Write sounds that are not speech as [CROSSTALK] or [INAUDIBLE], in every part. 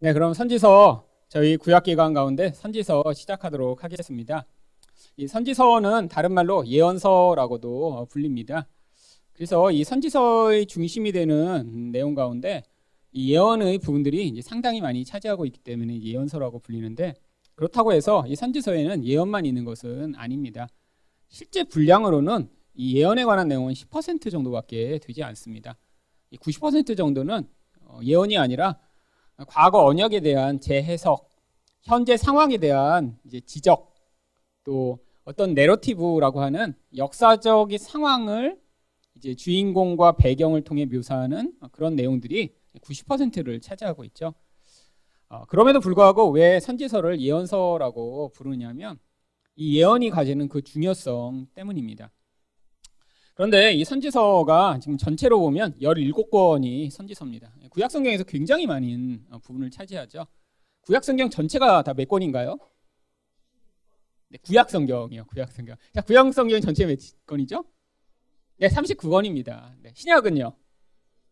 네, 그럼 선지서 저희 구약 기간 가운데 선지서 시작하도록 하겠습니다. 이 선지서는 다른 말로 예언서라고도 불립니다. 그래서 이 선지서의 중심이 되는 내용 가운데 이 예언의 부분들이 이제 상당히 많이 차지하고 있기 때문에 예언서라고 불리는데 그렇다고 해서 이 선지서에는 예언만 있는 것은 아닙니다. 실제 분량으로는 이 예언에 관한 내용은 10% 정도밖에 되지 않습니다. 90% 정도는 어, 예언이 아니라 과거 언역에 대한 재해석, 현재 상황에 대한 이제 지적, 또 어떤 내러티브라고 하는 역사적인 상황을 이제 주인공과 배경을 통해 묘사하는 그런 내용들이 90%를 차지하고 있죠. 어, 그럼에도 불구하고 왜 선지서를 예언서라고 부르냐면 이 예언이 가지는 그 중요성 때문입니다. 그런데 이 선지서가 지금 전체로 보면 17권이 선지서입니다. 구약 성경에서 굉장히 많은 어, 부분을 차지하죠. 구약 성경 전체가 다 몇 권인가요? 네, 구약 성경이요. 구약 성경. 자, 구약 성경 전체 몇 권이죠? 네, 39권입니다. 네, 신약은요?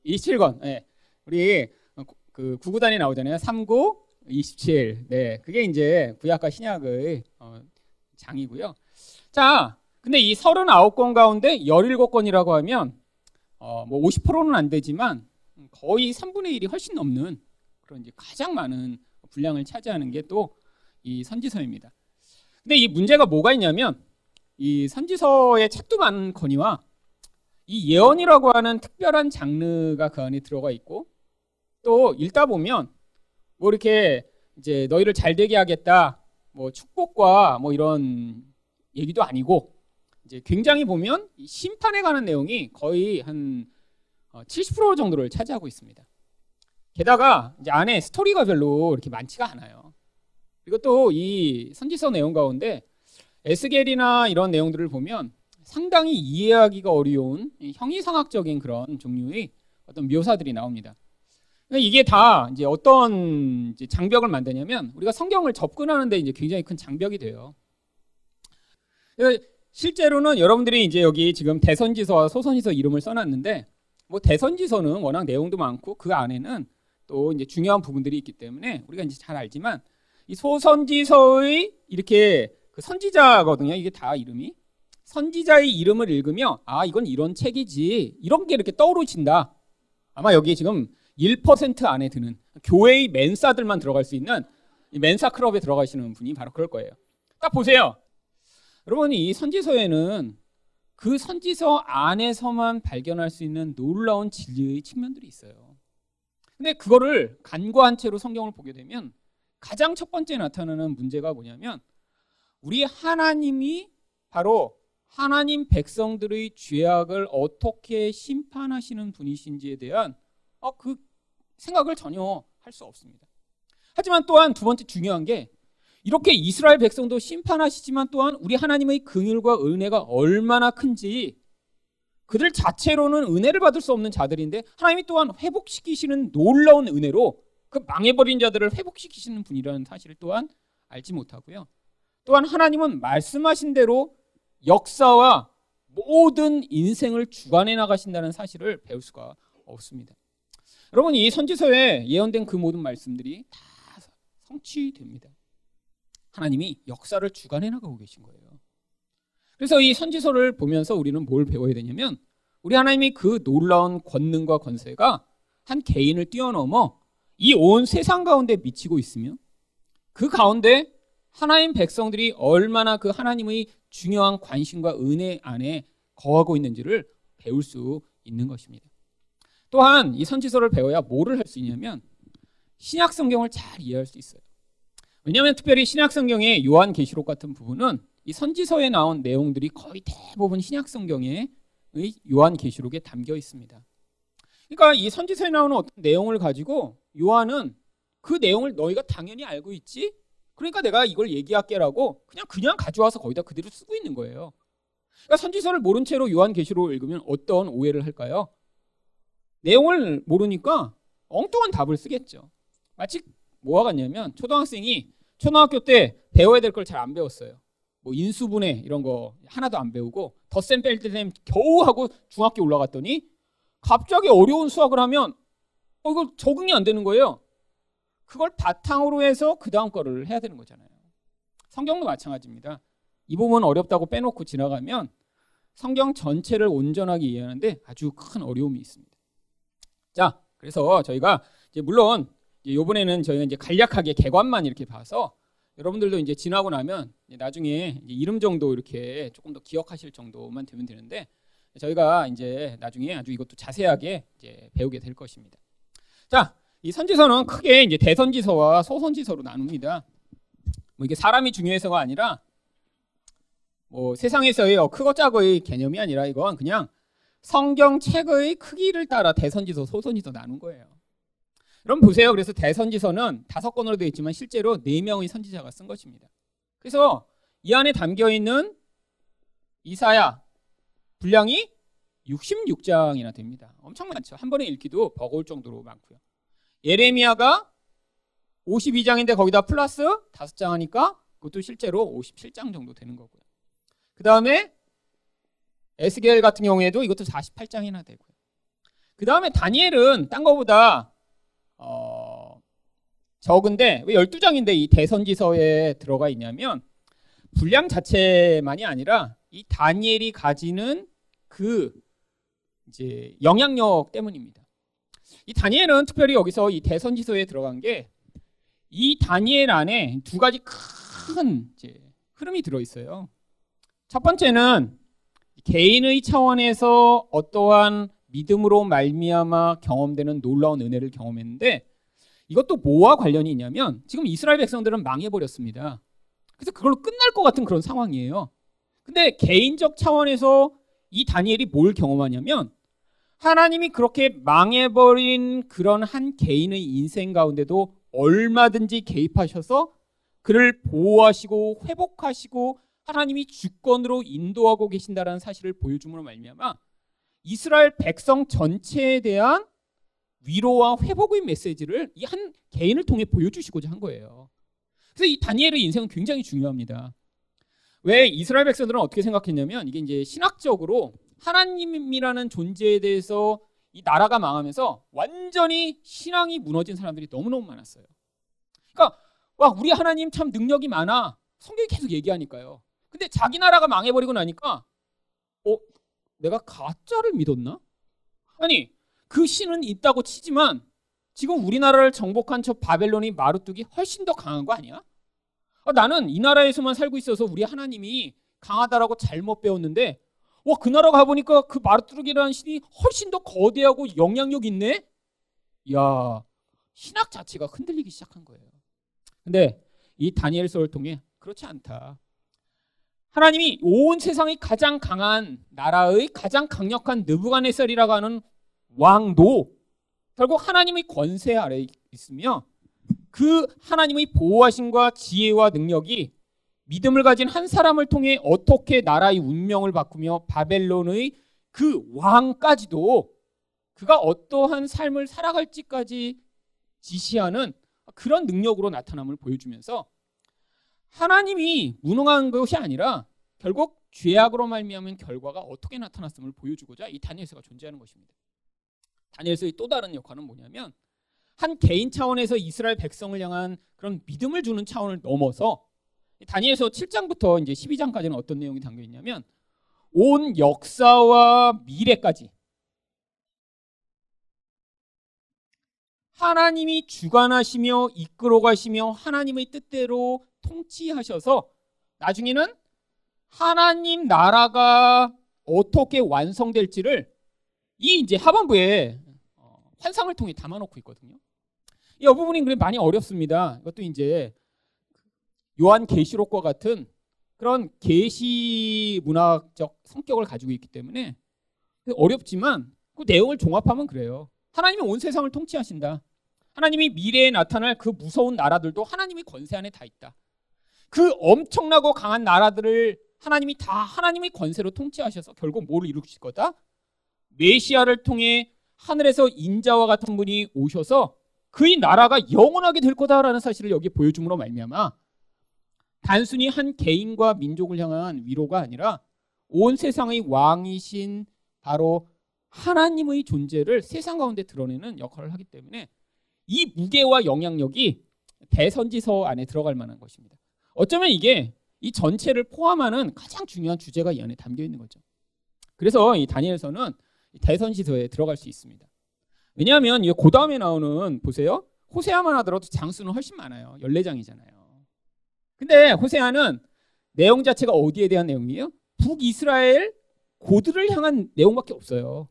27권. 네, 우리 어, 그 구구단이 나오잖아요. 39, 27. 네, 그게 이제 구약과 신약의 어, 장이고요. 자, 근데 이 39권 가운데 17권이라고 하면 어, 뭐 50%는 안 되지만 거의 3분의 1이 훨씬 넘는 그런 이제 가장 많은 분량을 차지하는 게 또 이 선지서입니다. 근데 이 문제가 뭐가 있냐면 이 선지서의 책도 많거니와 이 예언이라고 하는 특별한 장르가 그 안에 들어가 있고 또 읽다 보면 뭐 이렇게 이제 너희를 잘 되게 하겠다 뭐 축복과 뭐 이런 얘기도 아니고 이제 굉장히 보면 심판에 관한 내용이 거의 한 70% 어, 정도를 차지하고 있습니다. 게다가 이제 안에 스토리가 별로 이렇게 많지가 않아요. 그리고 또이 선지서 내용 가운데 에스겔이나 이런 내용들을 보면 상당히 이해하기가 어려운 형이상학적인 그런 종류의 어떤 묘사들이 나옵니다. 그러니까 이게 다 이제 어떤 이제 장벽을 만드냐면 우리가 성경을 접근하는데 이제 굉장히 큰 장벽이 돼요. 그러니까 실제로는 여러분들이 이제 여기 지금 대선지서와 소선지서 이름을 써놨는데 뭐 대선지서는 워낙 내용도 많고 그 안에는 또 이제 중요한 부분들이 있기 때문에 우리가 이제 잘 알지만 이 소선지서의 이렇게 그 선지자거든요. 이게 다 이름이 선지자의 이름을 읽으며 아 이건 이런 책이지 이런 게 이렇게 떠오르신다. 아마 여기 지금 1% 안에 드는 교회의 맨사들만 들어갈 수 있는 맨사 클럽에 들어가시는 분이 바로 그럴 거예요. 딱 보세요. 여러분 이 선지서에는 그 선지서 안에서만 발견할 수 있는 놀라운 진리의 측면들이 있어요. 근데 그거를 간과한 채로 성경을 보게 되면 가장 첫 번째 나타나는 문제가 뭐냐면 우리 하나님이 바로 하나님 백성들의 죄악을 어떻게 심판하시는 분이신지에 대한 어, 그 생각을 전혀 할 수 없습니다. 하지만 또한 두 번째 중요한 게 이렇게 이스라엘 백성도 심판하시지만 또한 우리 하나님의 긍휼과 은혜가 얼마나 큰지 그들 자체로는 은혜를 받을 수 없는 자들인데 하나님이 또한 회복시키시는 놀라운 은혜로 그 망해버린 자들을 회복시키시는 분이라는 사실을 또한 알지 못하고요. 또한 하나님은 말씀하신 대로 역사와 모든 인생을 주관해 나가신다는 사실을 배울 수가 없습니다. 여러분 이 선지서에 예언된 그 모든 말씀들이 다 성취됩니다. 하나님이 역사를 주관해 나가고 계신 거예요. 그래서 이 선지서를 보면서 우리는 뭘 배워야 되냐면 우리 하나님이 그 놀라운 권능과 권세가 한 개인을 뛰어넘어 이 온 세상 가운데 미치고 있으며 그 가운데 하나님 백성들이 얼마나 그 하나님의 중요한 관심과 은혜 안에 거하고 있는지를 배울 수 있는 것입니다. 또한 이 선지서를 배워야 뭐를 할 수 있냐면 신약 성경을 잘 이해할 수 있어요. 왜냐하면 특별히 신약 성경의 요한 계시록 같은 부분은 이 선지서에 나온 내용들이 거의 대부분 신약 성경의 요한 계시록에 담겨 있습니다. 그러니까 이 선지서에 나오는 어떤 내용을 가지고 요한은 그 내용을 너희가 당연히 알고 있지? 그러니까 내가 이걸 얘기할게라고 그냥 그냥 가져와서 거기다 그대로 쓰고 있는 거예요. 그러니까 선지서를 모른 채로 요한 계시록을 읽으면 어떤 오해를 할까요? 내용을 모르니까 엉뚱한 답을 쓰겠죠. 마치 뭐가 같냐면 초등학생이 초등학교 때 배워야 될 걸 잘 안 배웠어요. 뭐 인수분해 이런 거 하나도 안 배우고 덧셈 뺄때셈 겨우 하고 중학교 올라갔더니 갑자기 어려운 수학을 하면 어 이거 적응이 안 되는 거예요. 그걸 바탕으로 해서 그 다음 거를 해야 되는 거잖아요. 성경도 마찬가지입니다. 이 부분 어렵다고 빼놓고 지나가면 성경 전체를 온전하게 이해하는데 아주 큰 어려움이 있습니다. 자, 그래서 저희가 물론 이제 이번에는 저희가 이제 간략하게 개관만 이렇게 봐서 여러분들도 이제 지나고 나면 나중에 이름 정도 이렇게 조금 더 기억하실 정도만 되면 되는데 저희가 이제 나중에 아주 이것도 자세하게 이제 배우게 될 것입니다. 자, 이 선지서는 크게 이제 대선지서와 소선지서로 나눕니다. 뭐 이게 사람이 중요해서가 아니라 뭐 세상에서의 어, 크고 작의 개념이 아니라 이건 그냥 성경책의 크기를 따라 대선지서, 소선지서 나눈 거예요. 여러분 보세요. 그래서 대선지서는 다섯 권으로 되어 있지만 실제로 네 명의 선지자가 쓴 것입니다. 그래서 이 안에 담겨 있는 이사야 분량이 66장이나 됩니다. 엄청 많죠. 한 번에 읽기도 버거울 정도로 많고요. 예레미야가 52장인데 거기다 플러스 5장 하니까 그것도 실제로 57장 정도 되는 거고요. 그 다음에 에스겔 같은 경우에도 이것도 48장이나 되고요. 그 다음에 다니엘은 딴 거보다 어, 적은데 왜 12장인데 이 대선지서에 들어가 있냐면 분량 자체만이 아니라 이 다니엘이 가지는 그 이제 영향력 때문입니다. 이 다니엘은 특별히 여기서 이 대선지서에 들어간 게 이 다니엘 안에 두 가지 큰 흐름이 들어 있어요. 첫 번째는 개인의 차원에서 어떠한 믿음으로 말미암아 경험되는 놀라운 은혜를 경험했는데 이것도 뭐와 관련이 있냐면 지금 이스라엘 백성들은 망해버렸습니다. 그래서 그걸로 끝날 것 같은 그런 상황이에요. 근데 개인적 차원에서 이 다니엘이 뭘 경험하냐면 하나님이 그렇게 망해버린 그런 한 개인의 인생 가운데도 얼마든지 개입하셔서 그를 보호하시고 회복하시고 하나님이 주권으로 인도하고 계신다라는 사실을 보여줌으로 말미암아 이스라엘 백성 전체에 대한 위로와 회복의 메시지를 이 한 개인을 통해 보여주시고자 한 거예요. 그래서 이 다니엘의 인생은 굉장히 중요합니다. 왜 이스라엘 백성들은 어떻게 생각했냐면 이게 이제 신학적으로 하나님이라는 존재에 대해서 이 나라가 망하면서 완전히 신앙이 무너진 사람들이 너무너무 많았어요. 그러니까 와 우리 하나님 참 능력이 많아. 성경이 계속 얘기하니까요. 근데 자기 나라가 망해버리고 나니까 어 내가 가짜를 믿었나? 아니 그 신은 있다고 치지만 지금 우리나라를 정복한 저 바벨론이 마루뚝이 훨씬 더 강한 거 아니야? 아, 나는 이 나라에서만 살고 있어서 우리 하나님이 강하다라고 잘못 배웠는데 와, 그 나라 가보니까 그 마르뚜르기라는 신이 훨씬 더 거대하고 영향력 있네? 야 신학 자체가 흔들리기 시작한 거예요. 근데 이 다니엘서를 통해 그렇지 않다. 하나님이 온 세상의 가장 강한 나라의 가장 강력한 느부갓네살이라고 하는 왕도 결국 하나님의 권세 아래 있으며 그 하나님의 보호하심과 지혜와 능력이 믿음을 가진 한 사람을 통해 어떻게 나라의 운명을 바꾸며 바벨론의 그 왕까지도 그가 어떠한 삶을 살아갈지까지 지시하는 그런 능력으로 나타남을 보여주면서 하나님이 무능한 것이 아니라 결국 죄악으로 말미암은 결과가 어떻게 나타났음을 보여주고자 이 다니엘서가 존재하는 것입니다. 다니엘서의 또 다른 역할은 뭐냐면 한 개인 차원에서 이스라엘 백성을 향한 그런 믿음을 주는 차원을 넘어서 다니엘서 7장부터 이제 12장까지는 어떤 내용이 담겨 있냐면 온 역사와 미래까지 하나님이 주관하시며 이끌어 가시며 하나님의 뜻대로 통치하셔서 나중에는 하나님 나라가 어떻게 완성될지를 이 이제 하반부에 어, 환상을 통해 담아놓고 있거든요. 이 부분이 그래 많이 어렵습니다. 이것도 이제 요한 계시록과 같은 그런 계시 문학적 성격을 가지고 있기 때문에 어렵지만 그 내용을 종합하면 그래요. 하나님이 온 세상을 통치하신다. 하나님이 미래에 나타날 그 무서운 나라들도 하나님의 권세 안에 다 있다. 그 엄청나고 강한 나라들을 하나님이 다 하나님의 권세로 통치하셔서 결국 뭘 이루실 거다? 메시아를 통해 하늘에서 인자와 같은 분이 오셔서 그의 나라가 영원하게 될 거다라는 사실을 여기 보여줌으로 말미암아 단순히 한 개인과 민족을 향한 위로가 아니라 온 세상의 왕이신 바로 하나님의 존재를 세상 가운데 드러내는 역할을 하기 때문에 이 무게와 영향력이 대선지서 안에 들어갈 만한 것입니다. 어쩌면 이게 이 전체를 포함하는 가장 중요한 주제가 이 안에 담겨 있는 거죠. 그래서 이 다니엘서는 대선지서에 들어갈 수 있습니다. 왜냐하면 그 다음에 나오는 보세요. 호세아만 하더라도 장수는 훨씬 많아요. 14장이잖아요. 근데 호세아는 내용 자체가 어디에 대한 내용이에요? 북이스라엘 고들을 향한 내용밖에 없어요.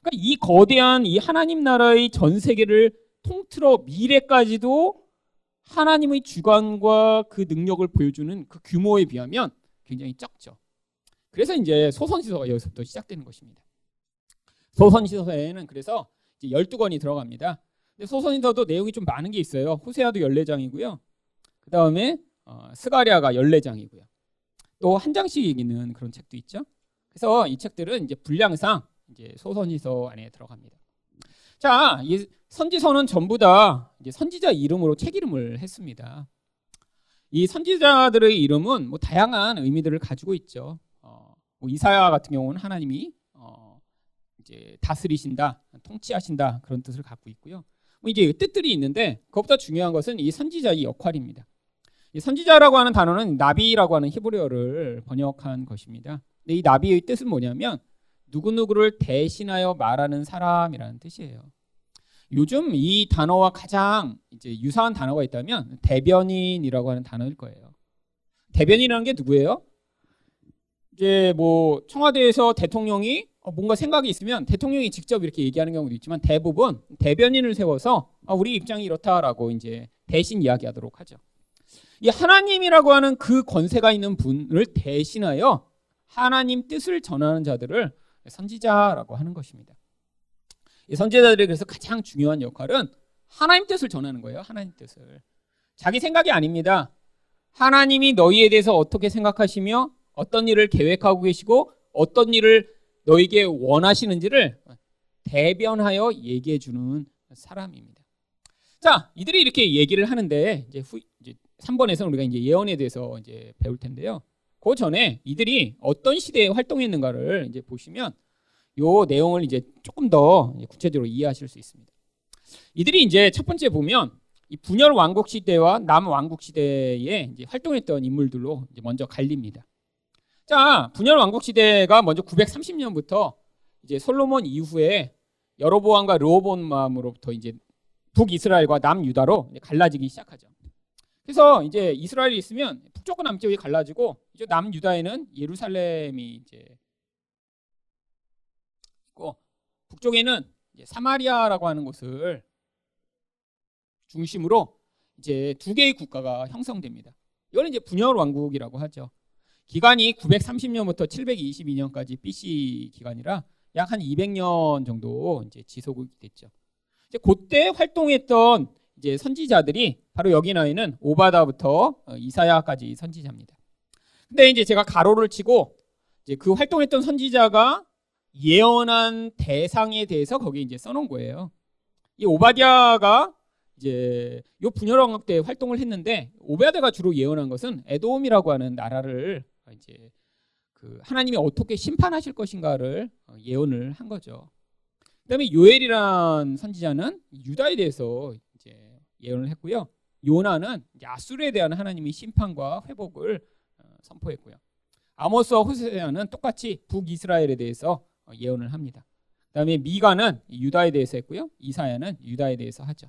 그러니까 이 거대한 이 하나님 나라의 전 세계를 통틀어 미래까지도 하나님의 주관과 그 능력을 보여주는 그 규모에 비하면 굉장히 적죠. 그래서 이제 소선지서가 여기서부터 시작되는 것입니다. 소선지서에는 그래서 이제 12권이 들어갑니다. 근데 소선지서도 내용이 좀 많은 게 있어요. 호세아도 14장이고요. 그 다음에 어, 스가리아가 14장이고요. 또 한 장씩 있는 그런 책도 있죠. 그래서 이 책들은 이제 분량상 이제 소선지서 안에 들어갑니다. 자, 이 선지서는 전부 다 선지자 이름으로 책 이름을 했습니다. 이 선지자들의 이름은 뭐 다양한 의미들을 가지고 있죠. 어, 뭐 이사야 같은 경우는 하나님이 어, 이제 다스리신다, 통치하신다 그런 뜻을 갖고 있고요. 뭐 이제 뜻들이 있는데 그것보다 중요한 것은 이 선지자의 역할입니다. 이 선지자라고 하는 단어는 나비라고 하는 히브리어를 번역한 것입니다. 근데 이 나비의 뜻은 뭐냐면 누구누구를 대신하여 말하는 사람이라는 뜻이에요. 요즘 이 단어와 가장 이제 유사한 단어가 있다면 대변인이라고 하는 단어일 거예요. 대변인이라는 게 누구예요? 이제 뭐 청와대에서 대통령이 뭔가 생각이 있으면 대통령이 직접 이렇게 얘기하는 경우도 있지만 대부분 대변인을 세워서 아, 우리 입장이 이렇다라고 이제 대신 이야기하도록 하죠. 이 하나님이라고 하는 그 권세가 있는 분을 대신하여 하나님 뜻을 전하는 자들을 선지자라고 하는 것입니다. 이 선지자들이 그래서 가장 중요한 역할은 하나님 뜻을 전하는 거예요. 하나님 뜻을. 자기 생각이 아닙니다. 하나님이 너희에 대해서 어떻게 생각하시며 어떤 일을 계획하고 계시고 어떤 일을 너에게 원하시는지를 대변하여 얘기해 주는 사람입니다. 자, 이들이 이렇게 얘기를 하는데 이제 후 이제 3번에서 우리가 이제 예언에 대해서 이제 배울 텐데요. 그 전에 이들이 어떤 시대에 활동했는가를 이제 보시면 요 내용을 이제 조금 더 구체적으로 이해하실 수 있습니다. 이들이 이제 첫 번째 보면 이 분열 왕국 시대와 남 왕국 시대에 이제 활동했던 인물들로 이제 먼저 갈립니다. 자, 분열 왕국 시대가 먼저 930년부터 이제 솔로몬 이후에 여로보암과 르호보암으로부터 이제 북이스라엘과 남유다로 갈라지기 시작하죠. 그래서 이제 이스라엘이 있으면 북쪽과 남쪽이 갈라지고 이제 남 유다에는 예루살렘이 이제 있고 북쪽에는 사마리아라고 하는 곳을 중심으로 이제 두 개의 국가가 형성됩니다. 이거는 이제 분열 왕국이라고 하죠. 기간이 930년부터 722년까지 BC 기간이라 약 한 200년 정도 이제 지속이 됐죠. 이제 그때 활동했던 이제 선지자들이 바로 여기 나 있는 오바다부터 어, 이사야까지 선지자입니다. 근데 이제 제가 가로를 치고 이제 그 활동했던 선지자가 예언한 대상에 대해서 거기 이제 써놓은 거예요. 이 오바디아가 이제 요 분열 왕국 때 활동을 했는데 오바디아가 주로 예언한 것은 에돔이라고 하는 나라를 이제 그 하나님이 어떻게 심판하실 것인가를 어, 예언을 한 거죠. 그다음에 요엘이란 선지자는 유다에 대해서 이제 예언을 했고요. 요나는 아수르에 대한 하나님의 심판과 회복을 어, 선포했고요. 아모스와 호세아는 똑같이 북이스라엘에 대해서 어, 예언을 합니다. 그다음에 미가는 유다에 대해서 했고요. 이사야는 유다에 대해서 하죠.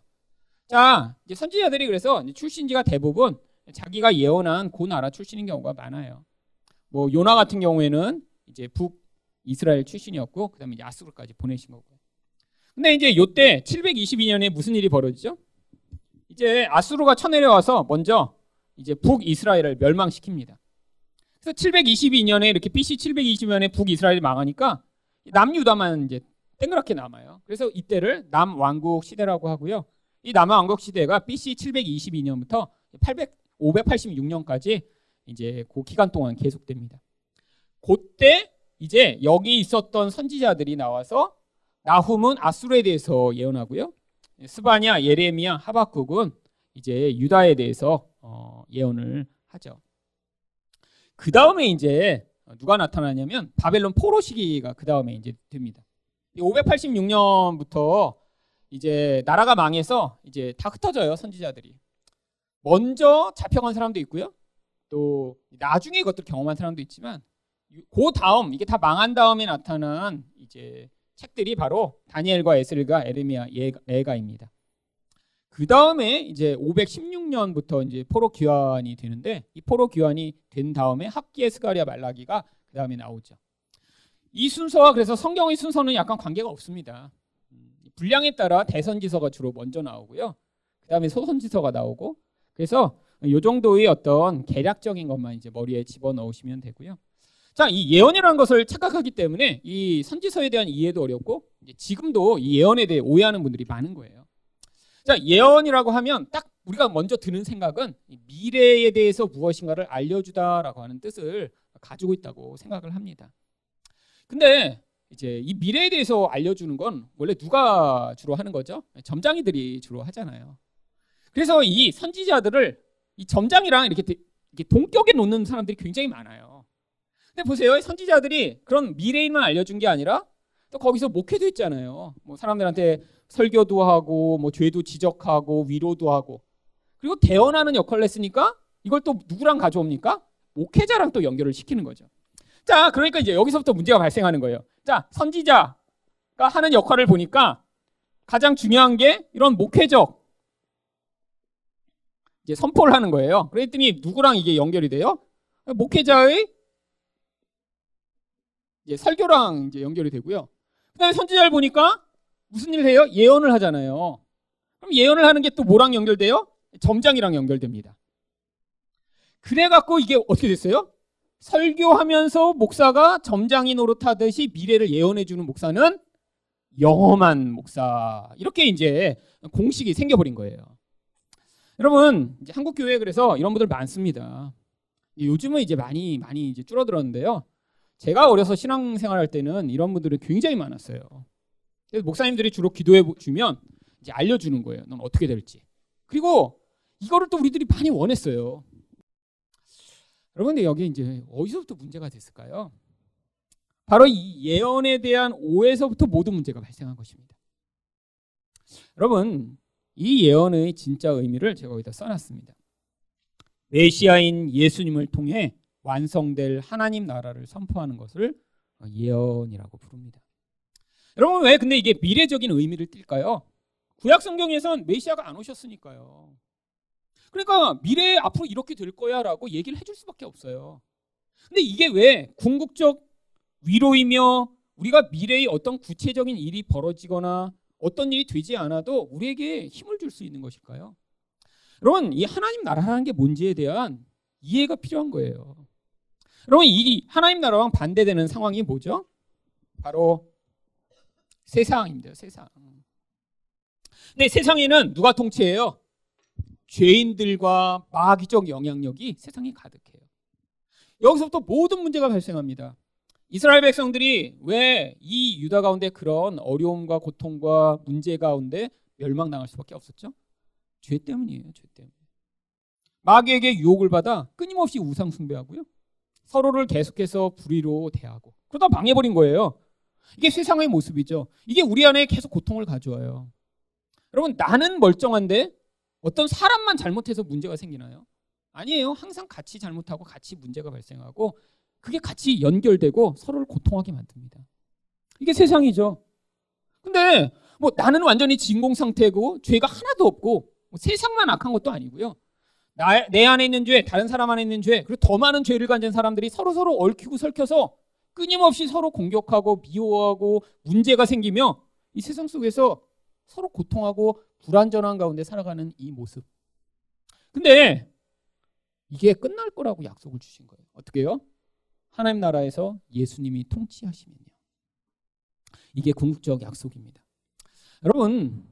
자, 이제 선지자들이 그래서 출신지가 대부분 자기가 예언한 그 나라 출신인 경우가 많아요. 뭐 요나 같은 경우에는 이제 북 이스라엘 출신이었고 그다음에 이제 아수르까지 보내신 거고요. 근데 이제 요때 722년에 무슨 일이 벌어지죠? 이제 아수르가 쳐내려와서 먼저 이제 북이스라엘을 멸망시킵니다. 그래서 722년에 이렇게 BC 720년에 북이스라엘이 망하니까 남유다만 이제 땡그랗게 남아요. 그래서 이때를 남왕국 시대라고 하고요. 이 남왕국 시대가 BC 722년부터 800 586년까지 이제 그 기간 동안 계속됩니다. 그때 이제 여기 있었던 선지자들이 나와서 나훔은 아수르에 대해서 예언하고요. 스바냐, 예레미야, 하박국은 이제 유다에 대해서 어, 예언을 하죠. 그 다음에 이제 누가 나타나냐면 바벨론 포로 시기가 그 다음에 이제 됩니다. 586년부터 이제 나라가 망해서 이제 다 흩어져요 선지자들이. 먼저 잡혀간 사람도 있고요. 또 나중에 이것들 경험한 사람도 있지만 그 다음 이게 다 망한 다음에 나타난 이제 책들이 바로 다니엘과 에스겔과 에르미야, 예가입니다. 그 다음에 이제 516년부터 이제 포로 귀환이 되는데 이 포로 귀환이 된 다음에 학기의 스가리아 말라기가 그 다음에 나오죠. 이 순서와 그래서 성경의 순서는 약간 관계가 없습니다. 분량에 따라 대선지서가 주로 먼저 나오고요. 그 다음에 소선지서가 나오고 그래서 이 정도의 어떤 개략적인 것만 이제 머리에 집어 넣으시면 되고요. 자, 이 예언이라는 것을 착각하기 때문에 이 선지서에 대한 이해도 어렵고 지금도 이 예언에 대해 오해하는 분들이 많은 거예요. 자, 예언이라고 하면 딱 우리가 먼저 드는 생각은 미래에 대해서 무엇인가를 알려주다라고 하는 뜻을 가지고 있다고 생각을 합니다. 근데 이제 이 미래에 대해서 알려주는 건 원래 누가 주로 하는 거죠? 점장이들이 주로 하잖아요. 그래서 이 선지자들을 이 점장이랑 이렇게, 이렇게 동격에 놓는 사람들이 굉장히 많아요. 근데 보세요. 선지자들이 그런 미래인만 알려준 게 아니라 또 거기서 목회도 있잖아요. 뭐 사람들한테 설교도 하고 뭐 죄도 지적하고 위로도 하고 그리고 대언하는 역할을 했으니까 이걸 또 누구랑 가져옵니까? 목회자랑 또 연결을 시키는 거죠. 자, 그러니까 이제 여기서부터 문제가 발생하는 거예요. 자, 선지자가 하는 역할을 보니까 가장 중요한 게 이런 목회적 이제 선포를 하는 거예요. 그랬더니 누구랑 이게 연결이 돼요? 목회자의 이제 설교랑 이제 연결이 되고요. 그다음에 선지자를 보니까 무슨 일을 해요? 예언을 하잖아요. 그럼 예언을 하는 게 또 뭐랑 연결돼요? 점장이랑 연결됩니다. 그래 갖고 이게 어떻게 됐어요? 설교하면서 목사가 점장이 노릇하듯이 미래를 예언해 주는 목사는 영험한 목사. 이렇게 이제 공식이 생겨버린 거예요. 여러분, 한국 교회 그래서 이런 분들 많습니다. 요즘은 이제 많이 많이 이제 줄어들었는데요. 제가 어려서 신앙생활 할 때는 이런 분들이 굉장히 많았어요. 그래서 목사님들이 주로 기도해 주면 이제 알려주는 거예요. 넌 어떻게 될지. 그리고 이거를 또 우리들이 많이 원했어요. 여러분들 여기 이제 어디서부터 문제가 됐을까요? 바로 이 예언에 대한 오해에서부터 모든 문제가 발생한 것입니다. 여러분, 이 예언의 진짜 의미를 제가 여기다 써놨습니다. 메시아인 예수님을 통해 완성될 하나님 나라를 선포하는 것을 예언이라고 부릅니다. 여러분 왜 근데 이게 미래적인 의미를 띌까요? 구약 성경에선 메시아가 안 오셨으니까요. 그러니까 미래에 앞으로 이렇게 될 거야라고 얘기를 해줄 수밖에 없어요. 근데 이게 왜 궁극적 위로이며 우리가 미래의 어떤 구체적인 일이 벌어지거나 어떤 일이 되지 않아도 우리에게 힘을 줄 수 있는 것일까요? 여러분, 이 하나님 나라라는 게 뭔지에 대한 이해가 필요한 거예요. 여러분, 이 하나님 나라랑 반대되는 상황이 뭐죠? 바로 세상입니다. 세상. 근데 세상에는 누가 통치해요? 죄인들과 마귀적 영향력이 세상에 가득해요. 여기서부터 모든 문제가 발생합니다. 이스라엘 백성들이 왜 이 유다 가운데 그런 어려움과 고통과 문제 가운데 멸망당할 수밖에 없었죠? 죄 때문이에요. 죄 때문에. 마귀에게 유혹을 받아 끊임없이 우상 숭배하고요. 서로를 계속해서 불의로 대하고 그러다 망해버린 거예요. 이게 세상의 모습이죠. 이게 우리 안에 계속 고통을 가져와요. 여러분 나는 멀쩡한데 어떤 사람만 잘못해서 문제가 생기나요? 아니에요. 항상 같이 잘못하고 같이 문제가 발생하고 그게 같이 연결되고 서로를 고통하게 만듭니다. 이게 세상이죠. 근데 뭐 나는 완전히 진공 상태고 죄가 하나도 없고 뭐 세상만 악한 것도 아니고요. 나, 내 안에 있는 죄, 다른 사람 안에 있는 죄, 그리고 더 많은 죄를 가진 사람들이 서로 서로 얽히고 설켜서 끊임없이 서로 공격하고 미워하고 문제가 생기며 이 세상 속에서 서로 고통하고 불안전한 가운데 살아가는 이 모습. 근데 이게 끝날 거라고 약속을 주신 거예요. 어떻게요? 하나님 나라에서 예수님이 통치하시면요. 이게 궁극적 약속입니다. 여러분,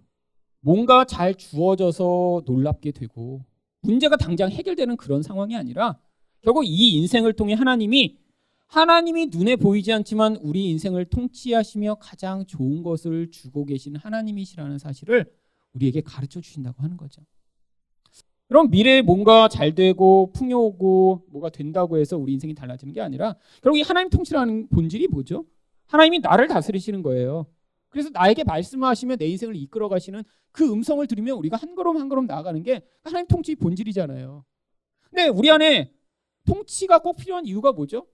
뭔가 잘 주어져서 놀랍게 되고 문제가 당장 해결되는 그런 상황이 아니라 결국 이 인생을 통해 하나님이 하나님이 눈에 보이지 않지만 우리 인생을 통치하시며 가장 좋은 것을 주고 계신 하나님이시라는 사실을 우리에게 가르쳐 주신다고 하는 거죠. 그럼 미래에 뭔가 잘 되고 풍요하고 뭐가 된다고 해서 우리 인생이 달라지는 게 아니라 결국 이 하나님 통치라는 본질이 뭐죠? 하나님이 나를 다스리시는 거예요. 그래서 나에게 말씀하시며 내 인생을 이끌어 가시는 그 음성을 들으면 우리가 한 걸음 한 걸음 나아가는 게 하나님 통치 본질이잖아요. 근데 우리 안에 통치가 꼭 필요한 이유가 뭐죠?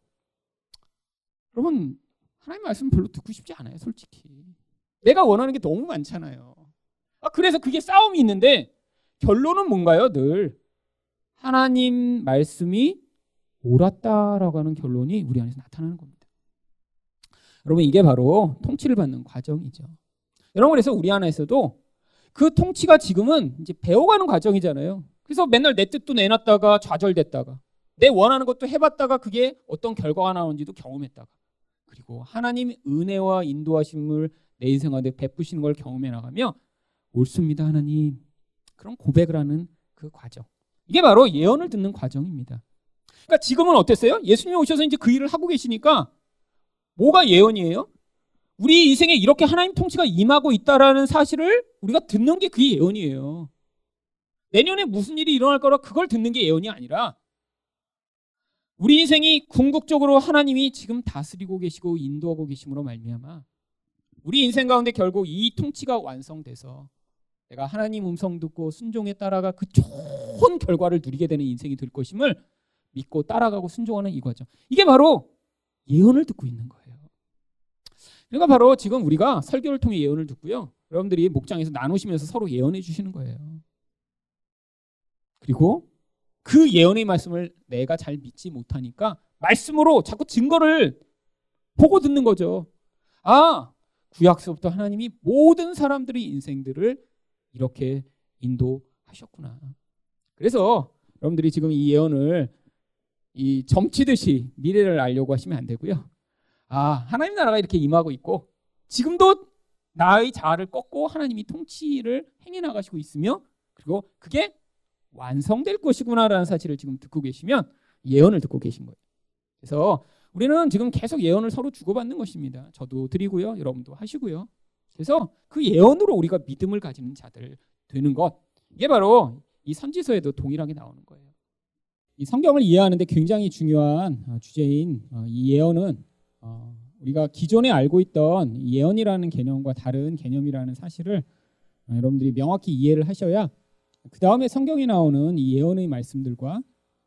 여러분 하나님 말씀 별로 듣고 싶지 않아요, 솔직히. 내가 원하는 게 너무 많잖아요. 아, 그래서 그게 싸움이 있는데 결론은 뭔가요? 늘 하나님 말씀이 옳았다라고 하는 결론이 우리 안에서 나타나는 겁니다. 여러분 이게 바로 통치를 받는 과정이죠. 여러분 그래서 우리 안에서도 그 통치가 지금은 이제 배워가는 과정이잖아요. 그래서 맨날 내 뜻도 내놨다가 좌절됐다가 내 원하는 것도 해봤다가 그게 어떤 결과가 나오는지도 경험했다가 그리고 하나님 은혜와 인도하심을 내 인생 가운데 베푸시는 걸 경험해 나가며 옳습니다 하나님 그런 고백을 하는 그 과정 이게 바로 예언을 듣는 과정입니다. 그러니까 지금은 어땠어요? 예수님이 오셔서 이제 그 일을 하고 계시니까 뭐가 예언이에요? 우리 인생에 이렇게 하나님 통치가 임하고 있다라는 사실을 우리가 듣는 게 그게 예언이에요. 내년에 무슨 일이 일어날 거라 그걸 듣는 게 예언이 아니라 우리 인생이 궁극적으로 하나님이 지금 다스리고 계시고 인도하고 계심으로 말미암아 우리 인생 가운데 결국 이 통치가 완성돼서 내가 하나님 음성 듣고 순종에 따라가 그 좋은 결과를 누리게 되는 인생이 될 것임을 믿고 따라가고 순종하는 이 과정. 이게 바로 예언을 듣고 있는 거예요. 그러니까 바로 지금 우리가 설교를 통해 예언을 듣고요. 여러분들이 목장에서 나누시면서 서로 예언해 주시는 거예요. 그리고 그 예언의 말씀을 내가 잘 믿지 못하니까 말씀으로 자꾸 증거를 보고 듣는 거죠. 아, 구약서부터 하나님이 모든 사람들의 인생들을 이렇게 인도하셨구나. 그래서 여러분들이 지금 이 예언을 이 점치듯이 미래를 알려고 하시면 안 되고요. 아, 하나님 나라가 이렇게 임하고 있고 지금도 나의 자아를 꺾고 하나님이 통치를 행해 나가시고 있으며 그리고 그게 완성될 것이구나라는 사실을 지금 듣고 계시면 예언을 듣고 계신 거예요. 그래서 우리는 지금 계속 예언을 서로 주고받는 것입니다. 저도 드리고요. 여러분도 하시고요. 그래서 그 예언으로 우리가 믿음을 가지는 자들 되는 것. 이게 바로 이 선지서에도 동일하게 나오는 거예요. 이 성경을 이해하는데 굉장히 중요한 어, 주제인 어, 이 예언은 어, 우리가 기존에 알고 있던 예언이라는 개념과 다른 개념이라는 사실을 여러분들이 명확히 이해를 하셔야 그 다음에 성경에 나오는 이 예언의 말씀들과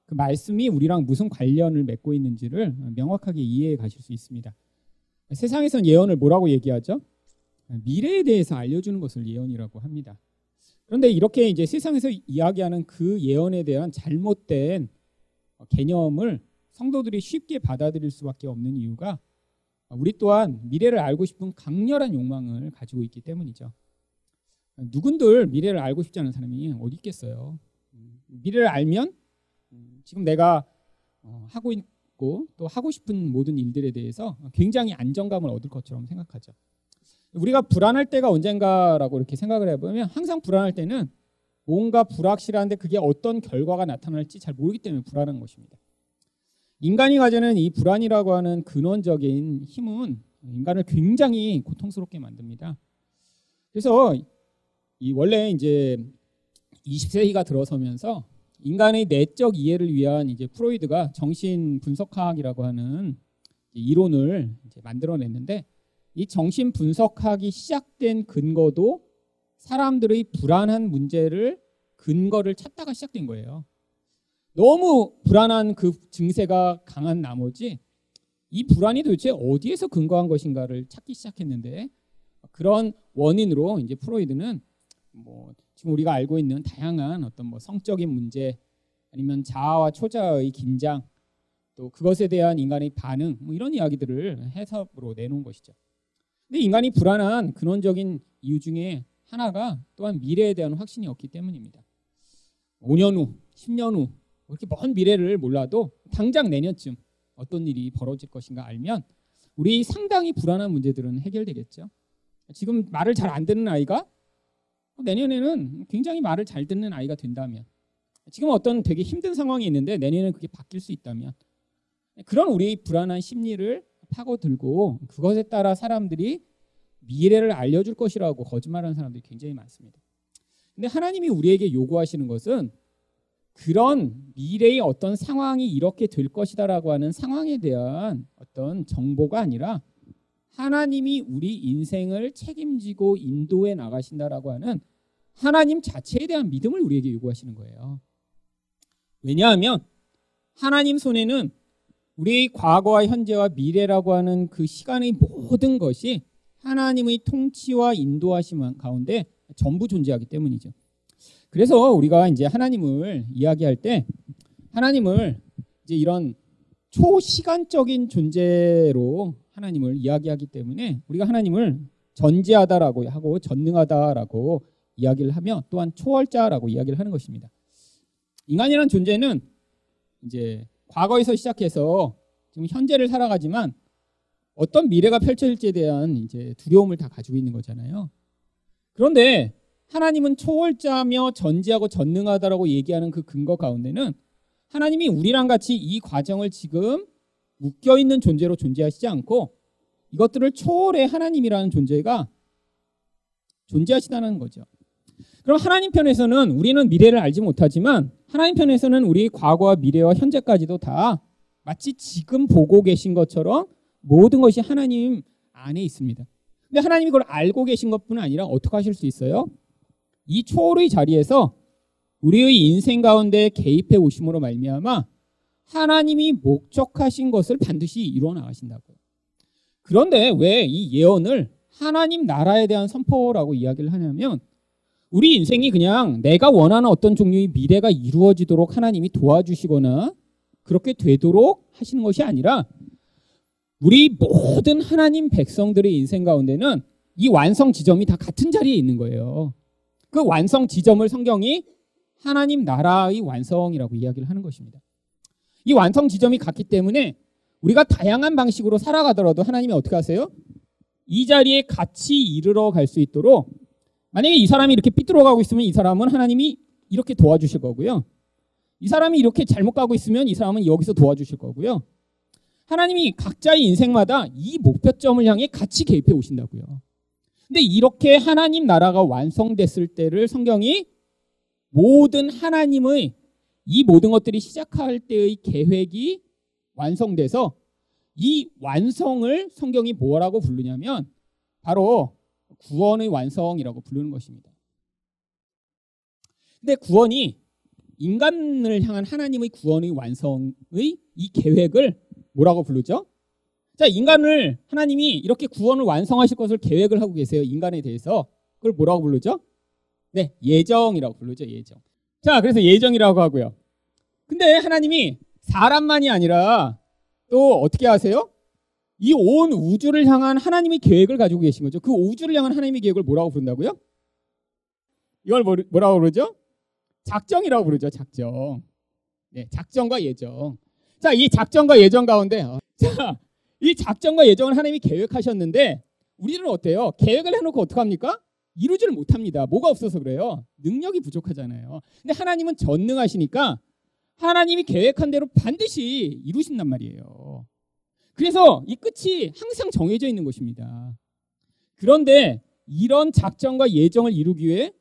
그 말씀이 우리랑 무슨 관련을 맺고 있는지를 명확하게 이해해 가실 수 있습니다. 세상에선 예언을 뭐라고 얘기하죠? 미래에 대해서 알려주는 것을 예언이라고 합니다. 그런데 이렇게 이제 세상에서 이야기하는 그 예언에 대한 잘못된 개념을 성도들이 쉽게 받아들일 수밖에 없는 이유가 우리 또한 미래를 알고 싶은 강렬한 욕망을 가지고 있기 때문이죠. 누군들 미래를 알고 싶지 않은 사람이 어디 있겠어요. 미래를 알면 지금 내가 어, 하고 있고 또 하고 싶은 모든 일들에 대해서 굉장히 안정감을 얻을 것처럼 생각하죠. 우리가 불안할 때가 언젠가라고 이렇게 생각을 해보면 항상 불안할 때는 뭔가 불확실한데 그게 어떤 결과가 나타날지 잘 모르기 때문에 불안한 것입니다. 인간이 가지는 이 불안이라고 하는 근원적인 힘은 인간을 굉장히 고통스럽게 만듭니다. 그래서 이 원래 이제 20세기가 들어서면서 인간의 내적 이해를 위한 이제 프로이드가 정신 분석학이라고 하는 이론을 만들어냈는데 이 정신 분석학이 시작된 근거도 사람들의 불안한 문제를 근거를 찾다가 시작된 거예요. 너무 불안한 그 증세가 강한 나머지 이 불안이 도대체 어디에서 근거한 것인가를 찾기 시작했는데 그런 원인으로 이제 프로이드는 뭐 지금 우리가 알고 있는 다양한 어떤 뭐 성적인 문제 아니면 자아와 초자의 긴장 또 그것에 대한 인간의 반응 뭐 이런 이야기들을 해석으로 내놓은 것이죠. 근데 인간이 불안한 근원적인 이유 중에 하나가 또한 미래에 대한 확신이 없기 때문입니다. 5년 후, 10년 후 그렇게 먼 미래를 몰라도 당장 내년쯤 어떤 일이 벌어질 것인가 알면 우리 상당히 불안한 문제들은 해결되겠죠. 지금 말을 잘 안 듣는 아이가 내년에는 굉장히 말을 잘 듣는 아이가 된다면 지금 어떤 되게 힘든 상황이 있는데 내년에는 그게 바뀔 수 있다면 그런 우리의 불안한 심리를 파고들고 그것에 따라 사람들이 미래를 알려줄 것이라고 거짓말하는 사람들이 굉장히 많습니다. 근데 하나님이 우리에게 요구하시는 것은 그런 미래의 어떤 상황이 이렇게 될 것이다라고 하는 상황에 대한 어떤 정보가 아니라 하나님이 우리 인생을 책임지고 인도해 나가신다라고 하는 하나님 자체에 대한 믿음을 우리에게 요구하시는 거예요. 왜냐하면 하나님 손에는 우리의 과거와 현재와 미래라고 하는 그 시간의 모든 것이 하나님의 통치와 인도하심 가운데 전부 존재하기 때문이죠. 그래서 우리가 이제 하나님을 이야기할 때 하나님을 이제 이런 초시간적인 존재로 하나님을 이야기하기 때문에 우리가 하나님을 전지하다라고 하고 전능하다라고 이야기를 하며 또한 초월자라고 이야기를 하는 것입니다. 인간이라는 존재는 이제 과거에서 시작해서 지금 현재를 살아가지만 어떤 미래가 펼쳐질지에 대한 이제 두려움을 다 가지고 있는 거잖아요. 그런데 하나님은 초월자며 전지하고 전능하다라고 얘기하는 그 근거 가운데는 하나님이 우리랑 같이 이 과정을 지금 묶여 있는 존재로 존재하시지 않고 이것들을 초월해 하나님이라는 존재가 존재하시다는 거죠. 그럼 하나님 편에서는 우리는 미래를 알지 못하지만 하나님 편에서는 우리 과거와 미래와 현재까지도 다 마치 지금 보고 계신 것처럼 모든 것이 하나님 안에 있습니다. 근데 하나님이 그걸 알고 계신 것뿐 아니라 어떻게 하실 수 있어요? 이 초월의 자리에서 우리의 인생 가운데 개입해 오심으로 말미암아 하나님이 목적하신 것을 반드시 이루어 나가신다고요. 그런데 왜 이 예언을 하나님 나라에 대한 선포라고 이야기를 하냐면 우리 인생이 그냥 내가 원하는 어떤 종류의 미래가 이루어지도록 하나님이 도와주시거나 그렇게 되도록 하시는 것이 아니라 우리 모든 하나님 백성들의 인생 가운데는 이 완성 지점이 다 같은 자리에 있는 거예요. 그 완성 지점을 성경이 하나님 나라의 완성이라고 이야기를 하는 것입니다. 이 완성 지점이 같기 때문에 우리가 다양한 방식으로 살아가더라도 하나님이 어떻게 하세요? 이 자리에 같이 이르러 갈 수 있도록 만약에 이 사람이 이렇게 삐뚤어 가고 있으면 이 사람은 하나님이 이렇게 도와주실 거고요. 이 사람이 이렇게 잘못 가고 있으면 이 사람은 여기서 도와주실 거고요. 하나님이 각자의 인생마다 이 목표점을 향해 같이 개입해 오신다고요. 근데 이렇게 하나님 나라가 완성됐을 때를 성경이 모든 하나님의 이 모든 것들이 시작할 때의 계획이 완성돼서 이 완성을 성경이 뭐라고 부르냐면 바로 구원의 완성이라고 부르는 것입니다. 근데 구원이 인간을 향한 하나님의 구원의 완성의 이 계획을 뭐라고 부르죠? 자, 인간을 하나님이 이렇게 구원을 완성하실 것을 계획을 하고 계세요. 인간에 대해서. 그걸 뭐라고 부르죠? 네, 예정이라고 부르죠. 예정. 자, 그래서 예정이라고 하고요. 근데 하나님이 사람만이 아니라 또 어떻게 하세요? 이 온 우주를 향한 하나님의 계획을 가지고 계신 거죠. 그 우주를 향한 하나님의 계획을 뭐라고 부른다고요? 이걸 뭐, 뭐라고 부르죠? 작정이라고 부르죠. 작정. 네, 작정과 예정. 자, 이 작정과 예정 가운데 어, 자, 이 작정과 예정을 하나님이 계획하셨는데 우리는 어때요? 계획을 해놓고 어떡합니까? 이루지를 못합니다. 뭐가 없어서 그래요? 능력이 부족하잖아요. 근데 하나님은 전능하시니까 하나님이 계획한 대로 반드시 이루신단 말이에요. 그래서 이 끝이 항상 정해져 있는 것입니다. 그런데 이런 작정과 예정을 이루기 위해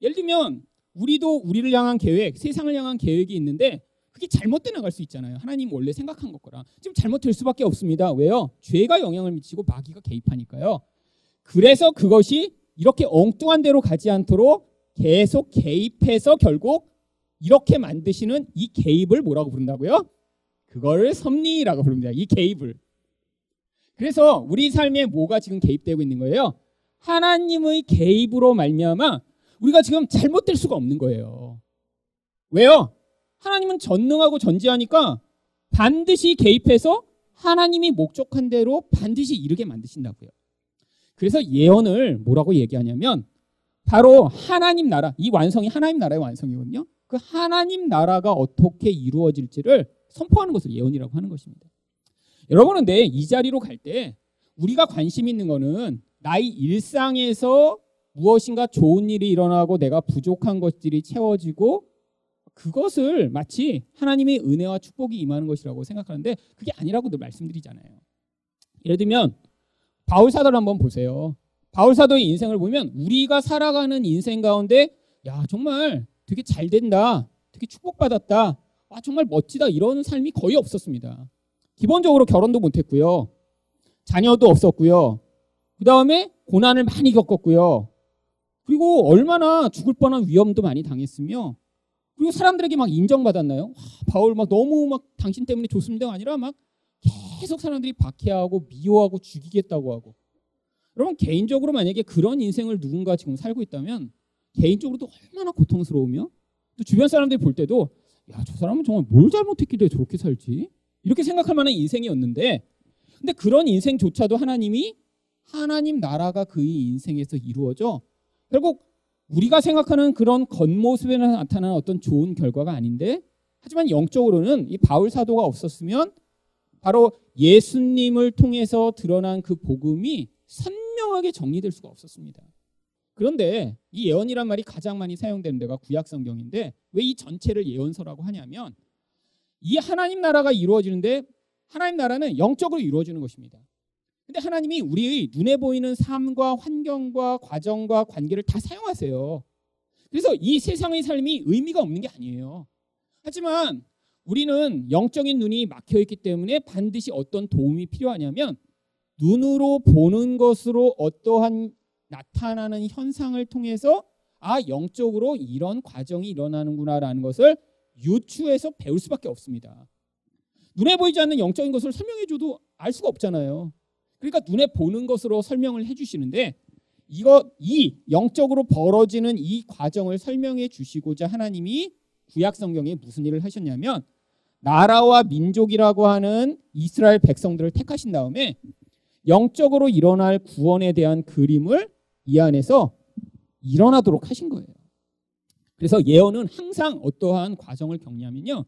예를 들면 우리도 우리를 향한 계획, 세상을 향한 계획이 있는데 그게 잘못돼 나갈 수 있잖아요. 하나님 원래 생각한 것거랑 지금 잘못될 수밖에 없습니다. 왜요? 죄가 영향을 미치고 마귀가 개입하니까요. 그래서 그것이 이렇게 엉뚱한 대로 가지 않도록 계속 개입해서 결국 이렇게 만드시는 이 개입을 뭐라고 부른다고요? 그거를 섭리라고 부릅니다. 이 개입을. 그래서 우리 삶에 뭐가 지금 개입되고 있는 거예요? 하나님의 개입으로 말미암아 우리가 지금 잘못될 수가 없는 거예요. 왜요? 하나님은 전능하고 전지하니까 반드시 개입해서 하나님이 목적한 대로 반드시 이르게 만드신다고요. 그래서 예언을 뭐라고 얘기하냐면 바로 하나님 나라, 이 완성이 하나님 나라의 완성이거든요. 그 하나님 나라가 어떻게 이루어질지를 선포하는 것을 예언이라고 하는 것입니다. 여러분은 내 이 자리로 갈 때 우리가 관심 있는 거는 나의 일상에서 무엇인가 좋은 일이 일어나고 내가 부족한 것들이 채워지고 그것을 마치 하나님의 은혜와 축복이 임하는 것이라고 생각하는데 그게 아니라고 늘 말씀드리잖아요. 예를 들면 바울 사도를 한번 보세요. 바울 사도의 인생을 보면 우리가 살아가는 인생 가운데 야 정말 되게 잘 된다, 되게 축복받았다, 아 정말 멋지다 이런 삶이 거의 없었습니다. 기본적으로 결혼도 못했고요. 자녀도 없었고요. 그 다음에 고난을 많이 겪었고요. 그리고 얼마나 죽을 뻔한 위험도 많이 당했으며 그리고 사람들에게 막 인정받았나요? 와, 바울 막 너무 막 당신 때문에 좋습니다가 아니라 막 계속 사람들이 박해하고 미워하고 죽이겠다고 하고. 여러분 개인적으로 만약에 그런 인생을 누군가 지금 살고 있다면 개인적으로도 얼마나 고통스러우며 또 주변 사람들이 볼 때도 야 저 사람은 정말 뭘 잘못했길래 저렇게 살지? 이렇게 생각할 만한 인생이었는데 근데 그런 인생조차도 하나님이 하나님 나라가 그의 인생에서 이루어져 결국 우리가 생각하는 그런 겉모습에 나타나는 어떤 좋은 결과가 아닌데 하지만 영적으로는 이 바울 사도가 없었으면 바로 예수님을 통해서 드러난 그 복음이 선명하게 정리될 수가 없었습니다. 그런데 이 예언이란 말이 가장 많이 사용되는 데가 구약 성경인데 왜 이 전체를 예언서라고 하냐면 이 하나님 나라가 이루어지는데 하나님 나라는 영적으로 이루어지는 것입니다. 근데 하나님이 우리의 눈에 보이는 삶과 환경과 과정과 관계를 다 사용하세요. 그래서 이 세상의 삶이 의미가 없는 게 아니에요. 하지만 우리는 영적인 눈이 막혀 있기 때문에 반드시 어떤 도움이 필요하냐면 눈으로 보는 것으로 어떠한 나타나는 현상을 통해서 아 영적으로 이런 과정이 일어나는구나라는 것을 유추해서 배울 수밖에 없습니다. 눈에 보이지 않는 영적인 것을 설명해줘도 알 수가 없잖아요. 그러니까 눈에 보는 것으로 설명을 해주시는데 이거 이 영적으로 벌어지는 이 과정을 설명해 주시고자 하나님이 구약 성경에 무슨 일을 하셨냐면 나라와 민족이라고 하는 이스라엘 백성들을 택하신 다음에 영적으로 일어날 구원에 대한 그림을 이 안에서 일어나도록 하신 거예요. 그래서 예언은 항상 어떠한 과정을 격리하면요.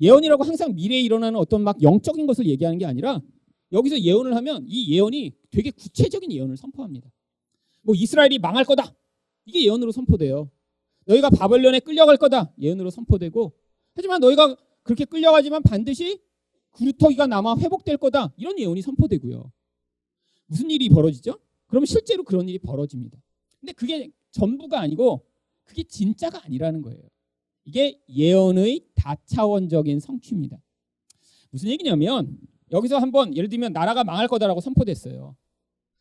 예언이라고 항상 미래에 일어나는 어떤 막 영적인 것을 얘기하는 게 아니라 여기서 예언을 하면 이 예언이 되게 구체적인 예언을 선포합니다. 뭐 이스라엘이 망할 거다. 이게 예언으로 선포돼요. 너희가 바벨론에 끌려갈 거다. 예언으로 선포되고 하지만 너희가 그렇게 끌려가지만 반드시 구루터기가 남아 회복될 거다. 이런 예언이 선포되고요. 무슨 일이 벌어지죠? 그러면 실제로 그런 일이 벌어집니다. 근데 그게 전부가 아니고 그게 진짜가 아니라는 거예요. 이게 예언의 다차원적인 성취입니다. 무슨 얘기냐면 여기서 한번 예를 들면 나라가 망할 거다라고 선포됐어요.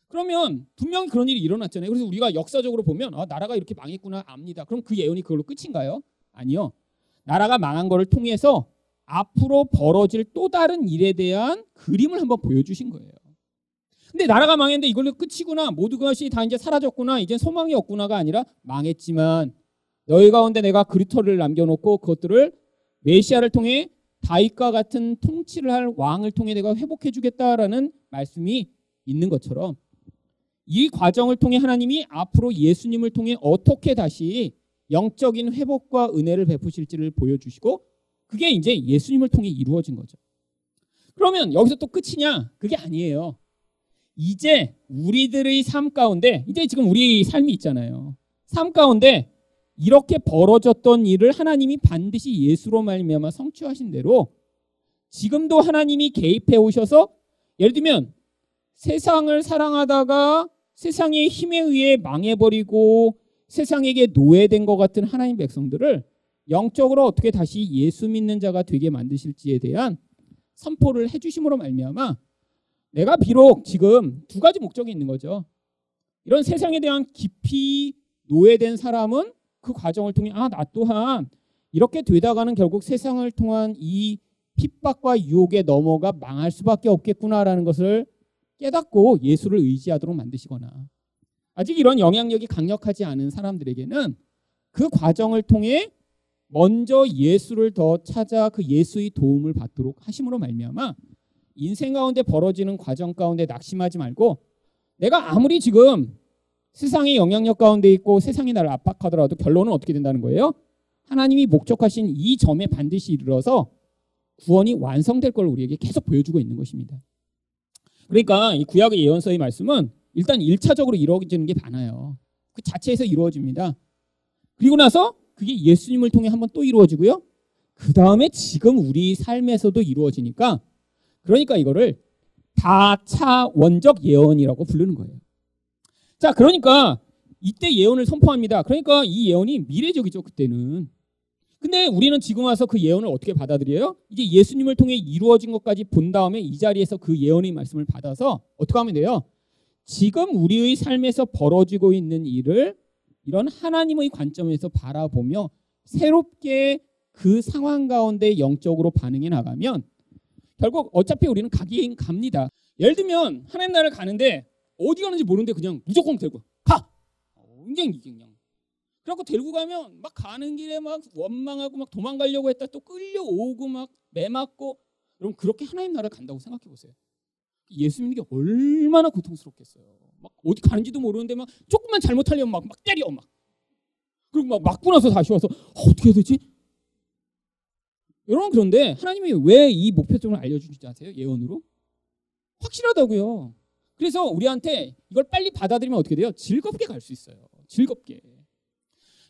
그러면 분명히 그런 일이 일어났잖아요. 그래서 우리가 역사적으로 보면 아, 나라가 이렇게 망했구나 압니다. 그럼 그 예언이 그걸로 끝인가요? 아니요. 나라가 망한 거를 통해서 앞으로 벌어질 또 다른 일에 대한 그림을 한번 보여주신 거예요. 근데 나라가 망했는데 이걸로 끝이구나. 모두 것이 다 이제 사라졌구나. 이제 소망이 없구나가 아니라 망했지만 너희 가운데 내가 그리터를 남겨놓고 그것들을 메시아를 통해 다윗과 같은 통치를 할 왕을 통해 내가 회복해 주겠다라는 말씀이 있는 것처럼 이 과정을 통해 하나님이 앞으로 예수님을 통해 어떻게 다시 영적인 회복과 은혜를 베푸실지를 보여주시고 그게 이제 예수님을 통해 이루어진 거죠. 그러면 여기서 또 끝이냐? 그게 아니에요. 이제 우리들의 삶 가운데 이제 지금 우리 삶이 있잖아요. 삶 가운데 이렇게 벌어졌던 일을 하나님이 반드시 예수로 말미암아 성취하신 대로 지금도 하나님이 개입해 오셔서 예를 들면 세상을 사랑하다가 세상의 힘에 의해 망해버리고 세상에게 노예된 것 같은 하나님 백성들을 영적으로 어떻게 다시 예수 믿는 자가 되게 만드실지에 대한 선포를 해주심으로 말미암아 내가 비록 지금 두 가지 목적이 있는 거죠. 이런 세상에 대한 깊이 노예된 사람은 그 과정을 통해 아 나 또한 이렇게 되다가는 결국 세상을 통한 이 핍박과 유혹에 넘어가 망할 수밖에 없겠구나라는 것을 깨닫고 예수를 의지하도록 만드시거나 아직 이런 영향력이 강력하지 않은 사람들에게는 그 과정을 통해 먼저 예수를 더 찾아 그 예수의 도움을 받도록 하심으로 말미암아 인생 가운데 벌어지는 과정 가운데 낙심하지 말고 내가 아무리 지금 세상의 영향력 가운데 있고 세상이 나를 압박하더라도 결론은 어떻게 된다는 거예요? 하나님이 목적하신 이 점에 반드시 이르러서 구원이 완성될 걸 우리에게 계속 보여주고 있는 것입니다. 그러니까 이 구약의 예언서의 말씀은 일단 1차적으로 이루어지는 게 많아요. 그 자체에서 이루어집니다. 그리고 나서 그게 예수님을 통해 한번 또 이루어지고요. 그 다음에 지금 우리 삶에서도 이루어지니까 그러니까 이거를 다차원적 예언이라고 부르는 거예요. 자, 그러니까 이때 예언을 선포합니다. 그러니까 이 예언이 미래적이죠, 그때는. 근데 우리는 지금 와서 그 예언을 어떻게 받아들여요? 이제 예수님을 통해 이루어진 것까지 본 다음에 이 자리에서 그 예언의 말씀을 받아서 어떻게 하면 돼요? 지금 우리의 삶에서 벌어지고 있는 일을 이런 하나님의 관점에서 바라보며 새롭게 그 상황 가운데 영적으로 반응해 나가면 결국 어차피 우리는 가긴 갑니다. 예를 들면 하나님 나라를 가는데 어디 가는지 모르는데 그냥 무조건 들고 가. 굉장히 그냥. 그래갖고 데리고 가면 막 가는 길에 막 원망하고 막 도망가려고 했다 또 끌려오고 막 매맞고 여러분 그렇게 하나님 나라를 간다고 생각해 보세요. 예수 믿는 게 얼마나 고통스럽겠어요. 막 어디 가는지도 모르는데 막 조금만 잘못하려면 막, 막 때려 막. 그리고 막 맞고 나서 다시 와서 어, 떻게 해야 되지? 여러분 그런데 하나님이 왜 이 목표점을 알려주시지 아세요? 예언으로? 확실하다고요. 그래서 우리한테 이걸 빨리 받아들이면 어떻게 돼요? 즐겁게 갈 수 있어요. 즐겁게.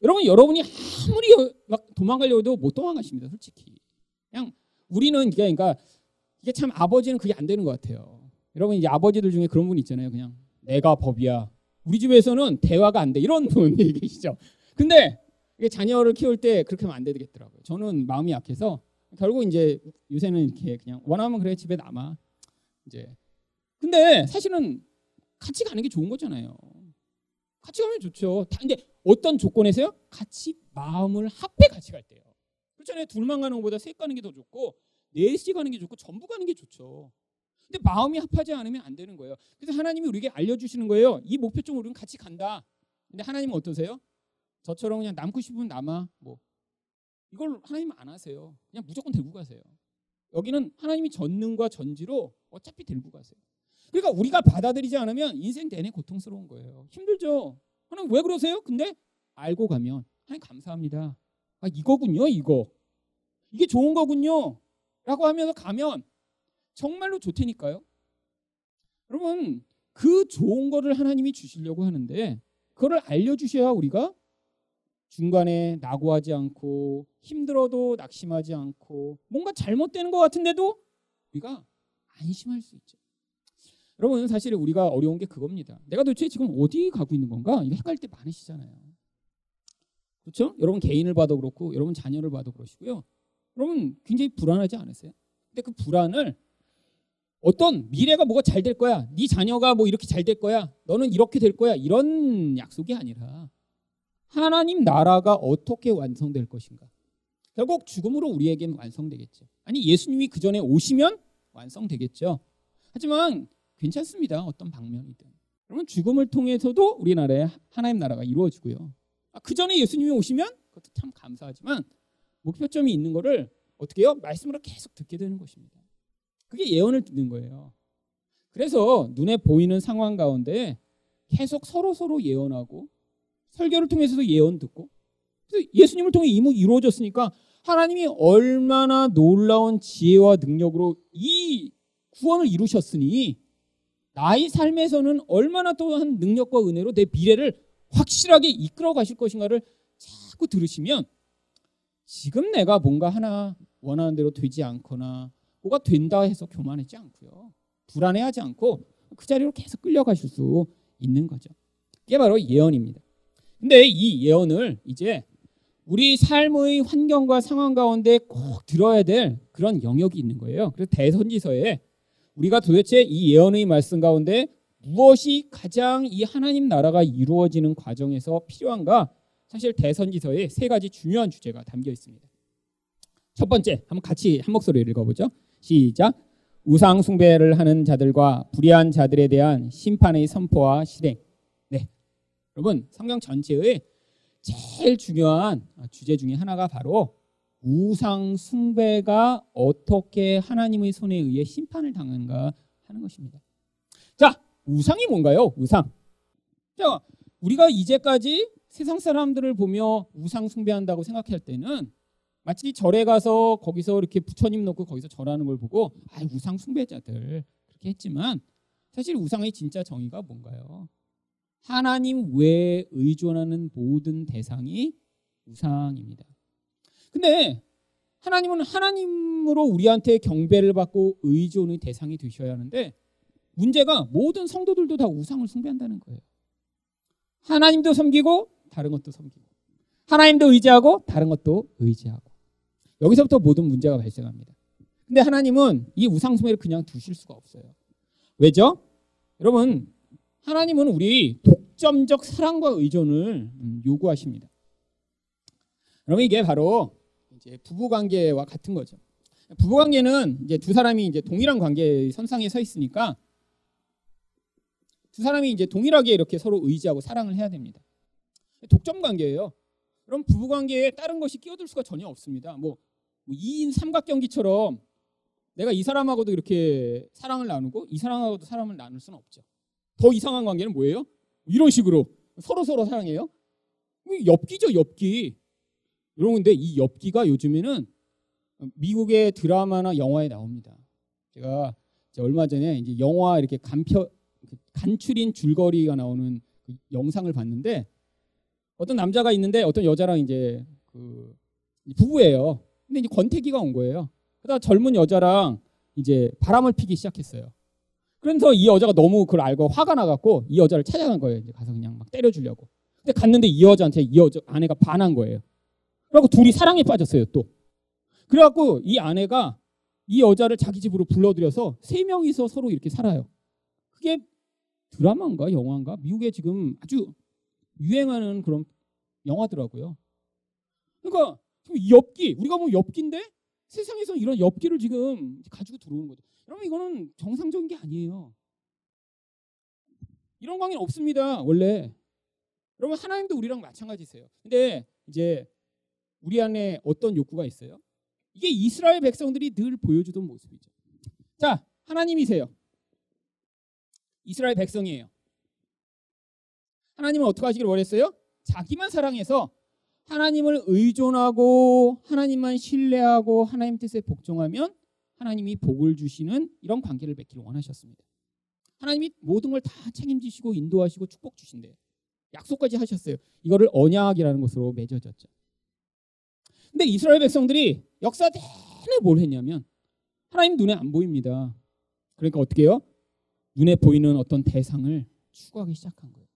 여러분 여러분이 아무리 막 도망가려고 해도 못 도망가십니다. 솔직히. 그냥 우리는 그러니까 이게 참 아버지는 그게 안 되는 것 같아요. 여러분 이제 아버지들 중에 그런 분 있잖아요. 그냥 내가 법이야. 우리 집에서는 대화가 안 돼. 이런 [LAUGHS] 분이 계시죠. 근데 이게 자녀를 키울 때 그렇게 하면 안 되겠더라고요. 저는 마음이 약해서 결국 이제 요새는 이렇게 그냥 원하면 그래 집에 남아. 이제 근데 사실은 같이 가는 게 좋은 거잖아요. 같이 가면 좋죠. 다 근데 어떤 조건에서요? 같이 마음을 합해 같이 갈 때요. 그렇잖아요. 둘만 가는 것보다 셋 가는 게 더 좋고 넷이 가는 게 좋고 전부 가는 게 좋죠. 근데 마음이 합하지 않으면 안 되는 거예요. 그래서 하나님이 우리에게 알려주시는 거예요. 이 목표점 우리는 같이 간다. 근데 하나님은 어떠세요? 저처럼 그냥 남고 싶으면 남아. 뭐 이걸 하나님 안 하세요. 그냥 무조건 들고 가세요. 여기는 하나님이 전능과 전지로 어차피 들고 가세요. 그러니까 우리가 받아들이지 않으면 인생 내내 고통스러운 거예요. 힘들죠. 하나님 왜 그러세요? 근데 알고 가면 하나님 감사합니다. 아 이거군요, 이거. 이게 좋은 거군요. 라고 하면서 가면 정말로 좋다니까요. 여러분 그 좋은 거를 하나님이 주시려고 하는데 그거를 알려 주셔야 우리가 중간에 낙오하지 않고 힘들어도 낙심하지 않고 뭔가 잘못되는 것 같은데도 우리가 안심할 수 있죠. 여러분 사실 우리가 어려운 게 그겁니다. 내가 도대체 지금 어디 가고 있는 건가? 이거 헷갈릴 때 많으시잖아요. 그렇죠? 여러분 개인을 봐도 그렇고 여러분 자녀를 봐도 그러시고요. 여러분 굉장히 불안하지 않으세요? 근데 그 불안을 어떤 미래가 뭐가 잘 될 거야. 네 자녀가 뭐 이렇게 잘 될 거야. 너는 이렇게 될 거야. 이런 약속이 아니라 하나님 나라가 어떻게 완성될 것인가? 결국 죽음으로 우리에게는 완성되겠죠. 아니 예수님이 그 전에 오시면 완성되겠죠. 하지만 괜찮습니다. 어떤 방면이든. 그러면 죽음을 통해서도 우리나라에 하나님 나라가 이루어지고요. 아, 그 전에 예수님이 오시면 그것도 참 감사하지만 목표점이 있는 거를 어떻게 해요? 말씀으로 계속 듣게 되는 것입니다. 그게 예언을 듣는 거예요. 그래서 눈에 보이는 상황 가운데 계속 서로 서로 예언하고 설교를 통해서도 예언 듣고 예수님을 통해 이미 이루어졌으니까 하나님이 얼마나 놀라운 지혜와 능력으로 이 구원을 이루셨으니 나의 삶에서는 얼마나 또한 능력과 은혜로 내 미래를 확실하게 이끌어 가실 것인가를 자꾸 들으시면 지금 내가 뭔가 하나 원하는 대로 되지 않거나 뭐가 된다 해서 교만하지 않고요. 불안해하지 않고 그 자리로 계속 끌려가실 수 있는 거죠. 이게 바로 예언입니다. 근데 이 예언을 이제 우리 삶의 환경과 상황 가운데 꼭 들어야 될 그런 영역이 있는 거예요. 그래서 대선지서에 우리가 도대체 이 예언의 말씀 가운데 무엇이 가장 이 하나님 나라가 이루어지는 과정에서 필요한가? 사실 대선지서에 세 가지 중요한 주제가 담겨 있습니다. 첫 번째, 한번 같이 한 목소리로 읽어보죠. 시작. 우상 숭배를 하는 자들과 불의한 자들에 대한 심판의 선포와 실행. 여러분 성경 전체의 제일 중요한 주제 중에 하나가 바로 우상 숭배가 어떻게 하나님의 손에 의해 심판을 당하는가 하는 것입니다. 자, 우상이 뭔가요? 우상. 자, 우리가 이제까지 세상 사람들을 보며 우상 숭배한다고 생각할 때는 마치 절에 가서 거기서 이렇게 부처님 놓고 거기서 절하는 걸 보고 아, 우상 숭배자들 그렇게 했지만 사실 우상의 진짜 정의가 뭔가요? 하나님 외에 의존하는 모든 대상이 우상입니다. 근데 하나님은 하나님으로 우리한테 경배를 받고 의존의 대상이 되셔야 하는데 문제가 모든 성도들도 다 우상을 숭배한다는 거예요. 하나님도 섬기고 다른 것도 섬기고 하나님도 의지하고 다른 것도 의지하고. 여기서부터 모든 문제가 발생합니다. 근데 하나님은 이 우상 숭배를 그냥 두실 수가 없어요. 왜죠? 여러분, 하나님은 우리 독점적 사랑과 의존을 음, 요구하십니다. 그러면 이게 바로 이제 부부 관계와 같은 거죠. 부부 관계는 이제 두 사람이 이제 동일한 관계 선상에 서 있으니까 두 사람이 이제 동일하게 이렇게 서로 의지하고 사랑을 해야 됩니다. 독점 관계예요. 그럼 부부 관계에 다른 것이 끼어들 수가 전혀 없습니다. 뭐 2인 뭐 삼각경기처럼 내가 이 사람하고도 이렇게 사랑을 나누고 이 사람하고도 사랑을 나눌 수는 없죠. 더 이상한 관계는 뭐예요? 이런 식으로 서로 서로 사랑해요. 엽기죠, 엽기. 여러분 근데 이 엽기가 요즘에는 미국의 드라마나 영화에 나옵니다. 제가 얼마 전에 이제 영화 이렇게 간표 간출인 줄거리가 나오는 그 영상을 봤는데 어떤 남자가 있는데 어떤 여자랑 이제 그 부부예요. 근데 이제 권태기가 온 거예요. 그러다 젊은 여자랑 이제 바람을 피기 시작했어요. 그래서 이 여자가 너무 그걸 알고 화가 나갖고 이 여자를 찾아간 거예요. 이제 가서 그냥 막 때려주려고. 근데 갔는데 이 여자한테 이 여자 아내가 반한 거예요. 그래갖고 둘이 사랑에 빠졌어요 또. 그래갖고 이 아내가 이 여자를 자기 집으로 불러들여서 세 명이서 서로 이렇게 살아요. 그게 드라마인가 영화인가 미국에 지금 아주 유행하는 그런 영화더라고요. 그러니까 엽기 우리가 보면 엽기인데 세상에서 이런 엽기를 지금 가지고 들어오는 거죠. 여러분 이거는 정상적인 게 아니에요. 이런 관계는 없습니다. 원래. 여러분 하나님도 우리랑 마찬가지세요. 근데 이제 우리 안에 어떤 욕구가 있어요? 이게 이스라엘 백성들이 늘 보여주던 모습이죠. 자, 하나님이세요. 이스라엘 백성이에요. 하나님은 어떻게 하시길 원했어요? 자기만 사랑해서 하나님을 의존하고 하나님만 신뢰하고 하나님 뜻에 복종하면 하나님이 복을 주시는 이런 관계를 맺기를 원하셨습니다. 하나님이 모든 걸 다 책임지시고 인도하시고 축복 주신대요. 약속까지 하셨어요. 이거를 언약이라는 것으로 맺어졌죠. 근데 이스라엘 백성들이 역사 내내 뭘 했냐면 하나님 눈에 안 보입니다. 그러니까 어떻게 해요? 눈에 보이는 어떤 대상을 추구하기 시작한 거예요.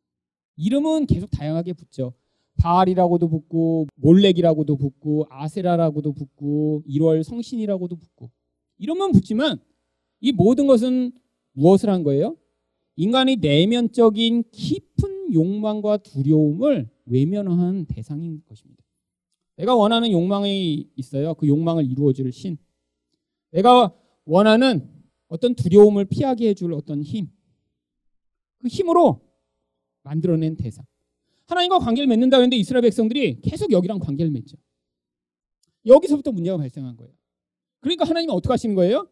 이름은 계속 다양하게 붙죠. 바알이라고도 붙고 몰렉이라고도 붙고 아세라라고도 붙고 1월 성신이라고도 붙고 이름은 붙지만 이 모든 것은 무엇을 한 거예요? 인간의 내면적인 깊은 욕망과 두려움을 외면한 대상인 것입니다. 내가 원하는 욕망이 있어요. 그 욕망을 이루어줄 신. 내가 원하는 어떤 두려움을 피하게 해줄 어떤 힘. 그 힘으로 만들어낸 대상. 하나님과 관계를 맺는다 했는데 이스라엘 백성들이 계속 여기랑 관계를 맺죠. 여기서부터 문제가 발생한 거예요. 그러니까 하나님은 어떻게 하시는 거예요?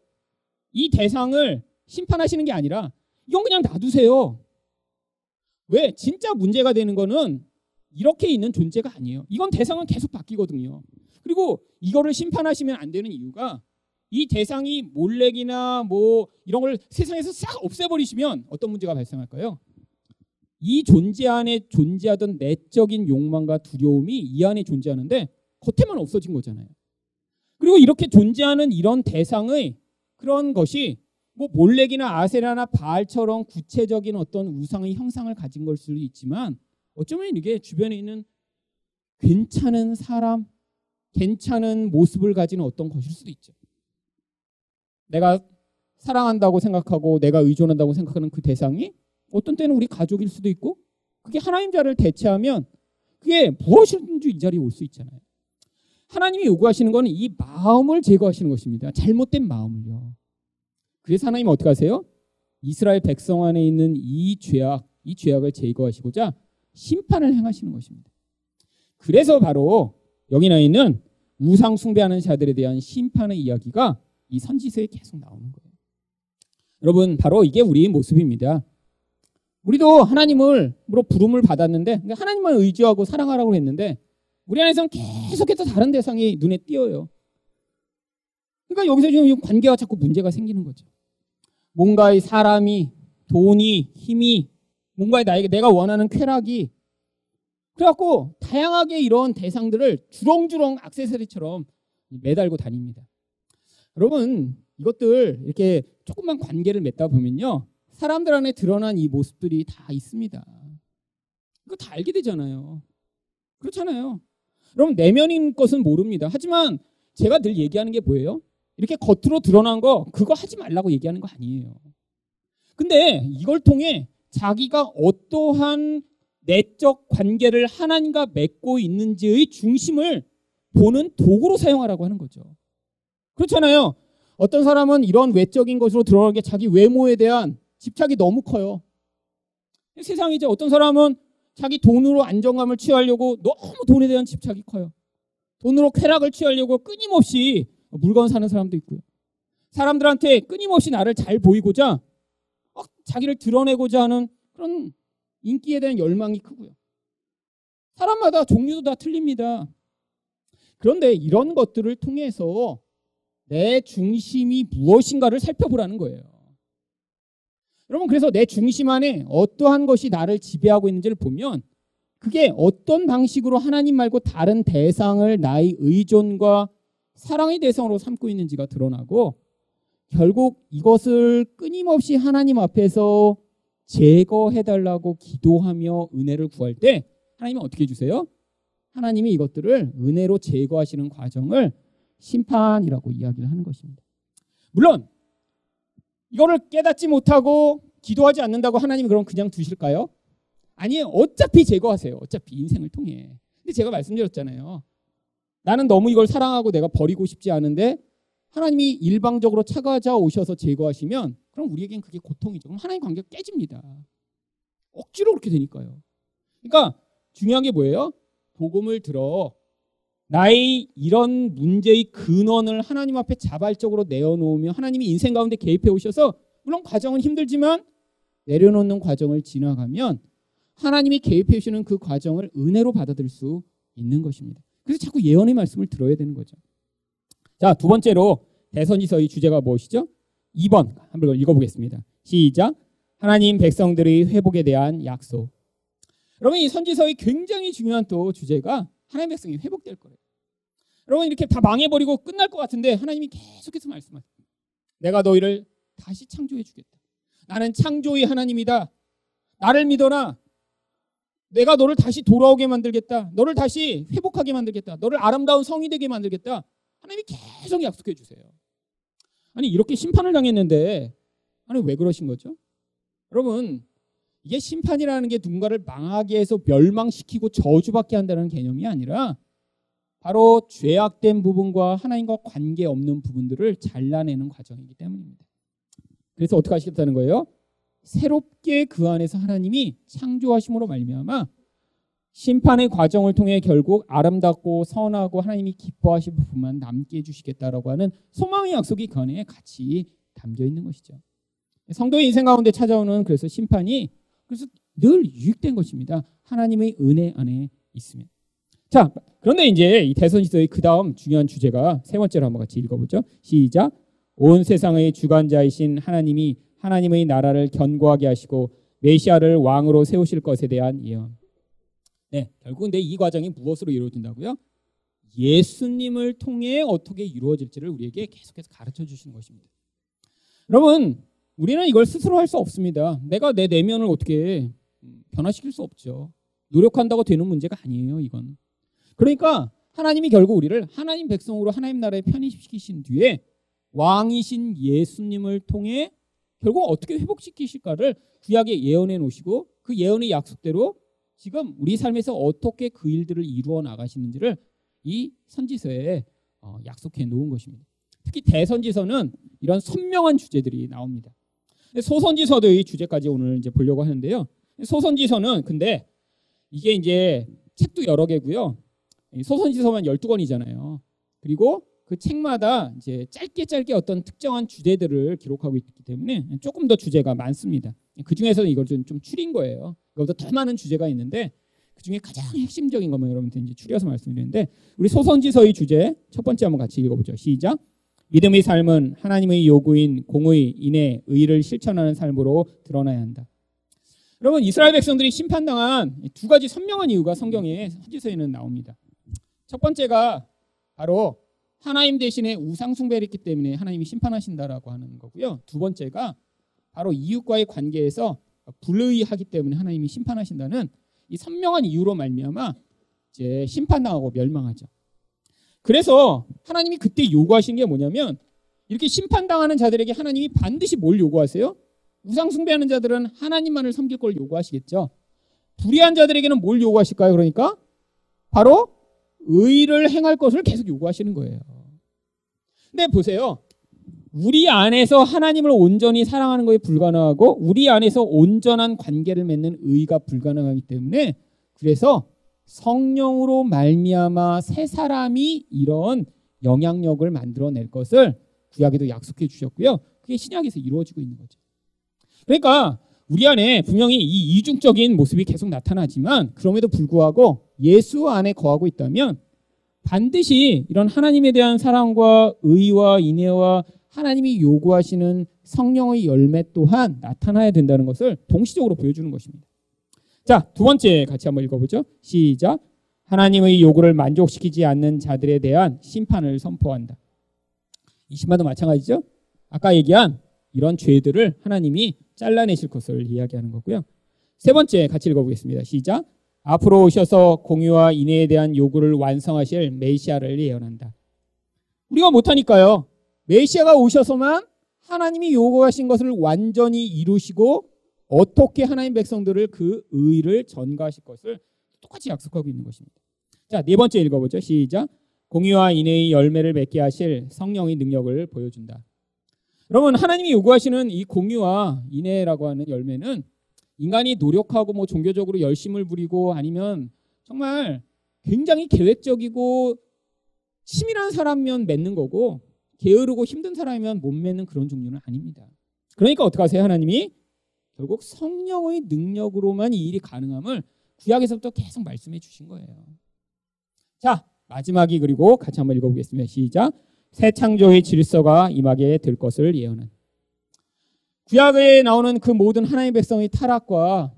이 대상을 심판하시는 게 아니라 이건 그냥 놔두세요. 왜? 진짜 문제가 되는 거는 이렇게 있는 존재가 아니에요. 이건 대상은 계속 바뀌거든요. 그리고 이거를 심판하시면 안 되는 이유가 이 대상이 몰렉이나 뭐 이런 걸 세상에서 싹 없애버리시면 어떤 문제가 발생할까요? 이 존재 안에 존재하던 내적인 욕망과 두려움이 이 안에 존재하는데 겉에만 없어진 거잖아요. 그리고 이렇게 존재하는 이런 대상의 그런 것이 뭐 몰렉이나 아세라나 바알처럼 구체적인 어떤 우상의 형상을 가진 걸 수도 있지만 어쩌면 이게 주변에 있는 괜찮은 사람, 괜찮은 모습을 가진 어떤 것일 수도 있죠. 내가 사랑한다고 생각하고 내가 의존한다고 생각하는 그 대상이 어떤 때는 우리 가족일 수도 있고 그게 하나님 자를 대체하면 그게 무엇이든지 이 자리에 올 수 있잖아요. 하나님이 요구하시는 것은 이 마음을 제거하시는 것입니다. 잘못된 마음을요. 그래서 하나님은 어떻게 하세요? 이스라엘 백성 안에 있는 이 죄악, 이 죄악을 제거하시고자 심판을 행하시는 것입니다. 그래서 바로 여기 나 있는 우상 숭배하는 자들에 대한 심판의 이야기가 이 선지서에 계속 나오는 거예요. 여러분, 바로 이게 우리의 모습입니다. 우리도 하나님을 로 부름을 받았는데 그러니까 하나님만 의지하고 사랑하라고 했는데 우리 안에서는 계속해서 다른 대상이 눈에 띄어요. 그러니까 여기서 지금 관계가 자꾸 문제가 생기는 거죠. 뭔가의 사람이 돈이 힘이 뭔가의 나에게 내가 원하는 쾌락이 그래갖고 다양하게 이런 대상들을 주렁주렁 악세사리처럼 매달고 다닙니다. 여러분 이것들 이렇게 조금만 관계를 맺다 보면요 사람들 안에 드러난 이 모습들이 다 있습니다. 이거 다 알게 되잖아요. 그렇잖아요. 그럼 내면인 것은 모릅니다. 하지만 제가 늘 얘기하는 게 뭐예요? 이렇게 겉으로 드러난 거 그거 하지 말라고 얘기하는 거 아니에요. 근데 이걸 통해 자기가 어떠한 내적 관계를 하나님과 맺고 있는지의 중심을 보는 도구로 사용하라고 하는 거죠. 그렇잖아요. 어떤 사람은 이런 외적인 것으로 드러나는 게 자기 외모에 대한 집착이 너무 커요. 세상이죠. 어떤 사람은 자기 돈으로 안정감을 취하려고 너무 돈에 대한 집착이 커요. 돈으로 쾌락을 취하려고 끊임없이 물건 사는 사람도 있고요. 사람들한테 끊임없이 나를 잘 보이고자 자기를 드러내고자 하는 그런 인기에 대한 열망이 크고요. 사람마다 종류도 다 틀립니다. 그런데 이런 것들을 통해서 내 중심이 무엇인가를 살펴보라는 거예요. 여러분 그래서 내 중심 안에 어떠한 것이 나를 지배하고 있는지를 보면 그게 어떤 방식으로 하나님 말고 다른 대상을 나의 의존과 사랑의 대상으로 삼고 있는지가 드러나고 결국 이것을 끊임없이 하나님 앞에서 제거해달라고 기도하며 은혜를 구할 때 하나님은 어떻게 해주세요? 하나님이 이것들을 은혜로 제거하시는 과정을 심판이라고 이야기를 하는 것입니다. 물론 이거를 깨닫지 못하고 기도하지 않는다고 하나님이 그럼 그냥 두실까요? 아니에요. 어차피 제거하세요. 어차피 인생을 통해. 근데 제가 말씀드렸잖아요. 나는 너무 이걸 사랑하고 내가 버리고 싶지 않은데 하나님이 일방적으로 찾아오셔서 제거하시면 그럼 우리에겐 그게 고통이죠. 그럼 하나님 관계가 깨집니다. 억지로 그렇게 되니까요. 그러니까 중요한 게 뭐예요? 복음을 들어 나의 이런 문제의 근원을 하나님 앞에 자발적으로 내어놓으며 하나님이 인생 가운데 개입해 오셔서 물론 과정은 힘들지만 내려놓는 과정을 지나가면 하나님이 개입해 주시는 그 과정을 은혜로 받아들일 수 있는 것입니다. 그래서 자꾸 예언의 말씀을 들어야 되는 거죠. 자, 두 번째로 대선지서의 주제가 무엇이죠? 2번 한번 읽어보겠습니다. 시작. 하나님 백성들의 회복에 대한 약속. 여러분 이 선지서의 굉장히 중요한 또 주제가 하나님 백성이 회복될 거예요. 여러분 이렇게 다 망해버리고 끝날 것 같은데 하나님이 계속해서 말씀하세요. 내가 너희를 다시 창조해 주겠다. 나는 창조의 하나님이다. 나를 믿어라. 내가 너를 다시 돌아오게 만들겠다. 너를 다시 회복하게 만들겠다. 너를 아름다운 성이 되게 만들겠다. 하나님이 계속 약속해 주세요. 아니 이렇게 심판을 당했는데 아니 왜 그러신 거죠? 여러분 이게 심판이라는 게 누군가를 망하게 해서 멸망시키고 저주받게 한다는 개념이 아니라 바로 죄악된 부분과 하나님과 관계없는 부분들을 잘라내는 과정이기 때문입니다. 그래서 어떻게 하시겠다는 거예요? 새롭게 그 안에서 하나님이 창조하심으로 말미암아 심판의 과정을 통해 결국 아름답고 선하고 하나님이 기뻐하실 부분만 남게 해주시겠다라고 하는 소망의 약속이 그 안에 같이 담겨 있는 것이죠. 성도의 인생 가운데 찾아오는 그래서 심판이 그래서 늘 유익된 것입니다. 하나님의 은혜 안에 있으면. 자, 그런데 이제 이 대선지서의 그 다음 중요한 주제가 세 번째로 한번 같이 읽어보죠. 시작. 온 세상의 주관자이신 하나님이 하나님의 나라를 견고하게 하시고 메시아를 왕으로 세우실 것에 대한 예언. 네, 결국은 이 과정이 무엇으로 이루어진다고요? 예수님을 통해 어떻게 이루어질지를 우리에게 계속해서 가르쳐 주시는 것입니다. 여러분, 우리는 이걸 스스로 할 수 없습니다. 내가 내 내면을 어떻게 변화시킬 수 없죠. 노력한다고 되는 문제가 아니에요, 이건. 그러니까 하나님이 결국 우리를 하나님 백성으로 하나님 나라에 편입시키신 뒤에 왕이신 예수님을 통해 결국 어떻게 회복시키실까를 구약에 예언해 놓으시고 그 예언의 약속대로 지금 우리 삶에서 어떻게 그 일들을 이루어 나가시는지를 이 선지서에 어, 약속해 놓은 것입니다. 특히 대선지서는 이런 선명한 주제들이 나옵니다. 소선지서의 주제까지 오늘 이제 보려고 하는데요. 소선지서는 근데 이게 이제 책도 여러 개고요. 소선지서만 12권이잖아요. 그리고 그 책마다 이제 짧게 짧게 어떤 특정한 주제들을 기록하고 있기 때문에 조금 더 주제가 많습니다. 그 중에서는 이걸 좀, 좀 추린 거예요. 이거보다 더 많은 주제가 있는데 그 중에 가장 핵심적인 것만 여러분들 이제 추려서 말씀드리는데 우리 소선지서의 주제 첫 번째 한번 같이 읽어보죠. 시작. 믿음의 삶은 하나님의 요구인 공의, 인의, 의를 실천하는 삶으로 드러나야 한다. 여러분 이스라엘 백성들이 심판당한 두 가지 선명한 이유가 성경에 선지서에는 나옵니다. 첫 번째가 바로 하나님 대신에 우상 숭배를 했기 때문에 하나님이 심판하신다라고 하는 거고요. 두 번째가 바로 이웃과의 관계에서 불의하기 때문에 하나님이 심판하신다는 이 선명한 이유로 말미암아 이제 심판당하고 멸망하죠. 그래서 하나님이 그때 요구하신 게 뭐냐면 이렇게 심판당하는 자들에게 하나님이 반드시 뭘 요구하세요? 우상 숭배하는 자들은 하나님만을 섬길 걸 요구하시겠죠. 불의한 자들에게는 뭘 요구하실까요? 그러니까 바로 의를 행할 것을 계속 요구하시는 거예요. 근데 보세요. 우리 안에서 하나님을 온전히 사랑하는 것이 불가능하고 우리 안에서 온전한 관계를 맺는 의가 불가능하기 때문에 그래서 성령으로 말미암아 새 사람이 이런 영향력을 만들어낼 것을 구약에도 약속해 주셨고요. 그게 신약에서 이루어지고 있는 거죠. 그러니까 우리 안에 분명히 이 이중적인 모습이 계속 나타나지만 그럼에도 불구하고 예수 안에 거하고 있다면 반드시 이런 하나님에 대한 사랑과 의와 인애와 하나님이 요구하시는 성령의 열매 또한 나타나야 된다는 것을 동시적으로 보여주는 것입니다. 자, 두 번째 같이 한번 읽어보죠. 시작. 하나님의 요구를 만족시키지 않는 자들에 대한 심판을 선포한다. 이 심판도 마찬가지죠. 아까 얘기한 이런 죄들을 하나님이 잘라내실 것을 이야기하는 거고요. 세 번째 같이 읽어보겠습니다. 시작. 앞으로 오셔서 공유와 인애에 대한 요구를 완성하실 메시아를 예언한다. 우리가 못하니까요. 메시아가 오셔서만 하나님이 요구하신 것을 완전히 이루시고 어떻게 하나님 백성들을 그 의를 전가하실 것을 똑같이 약속하고 있는 것입니다. 자, 네 번째 읽어보죠. 시작. 공유와 인애의 열매를 맺게 하실 성령의 능력을 보여준다. 여러분, 하나님이 요구하시는 이 공유와 인애라고 하는 열매는 인간이 노력하고 뭐 종교적으로 열심을 부리고 아니면 정말 굉장히 계획적이고 치밀한 사람면 맺는 거고 게으르고 힘든 사람이면 못 맺는 그런 종류는 아닙니다. 그러니까 어떻게 하세요? 하나님이 결국 성령의 능력으로만 이 일이 가능함을 구약에서부터 계속 말씀해 주신 거예요. 자, 마지막이 그리고 같이 한번 읽어보겠습니다. 시작. 새 창조의 질서가 임하게 될 것을 예언은. 구약에 나오는 그 모든 하나님의 백성의 타락과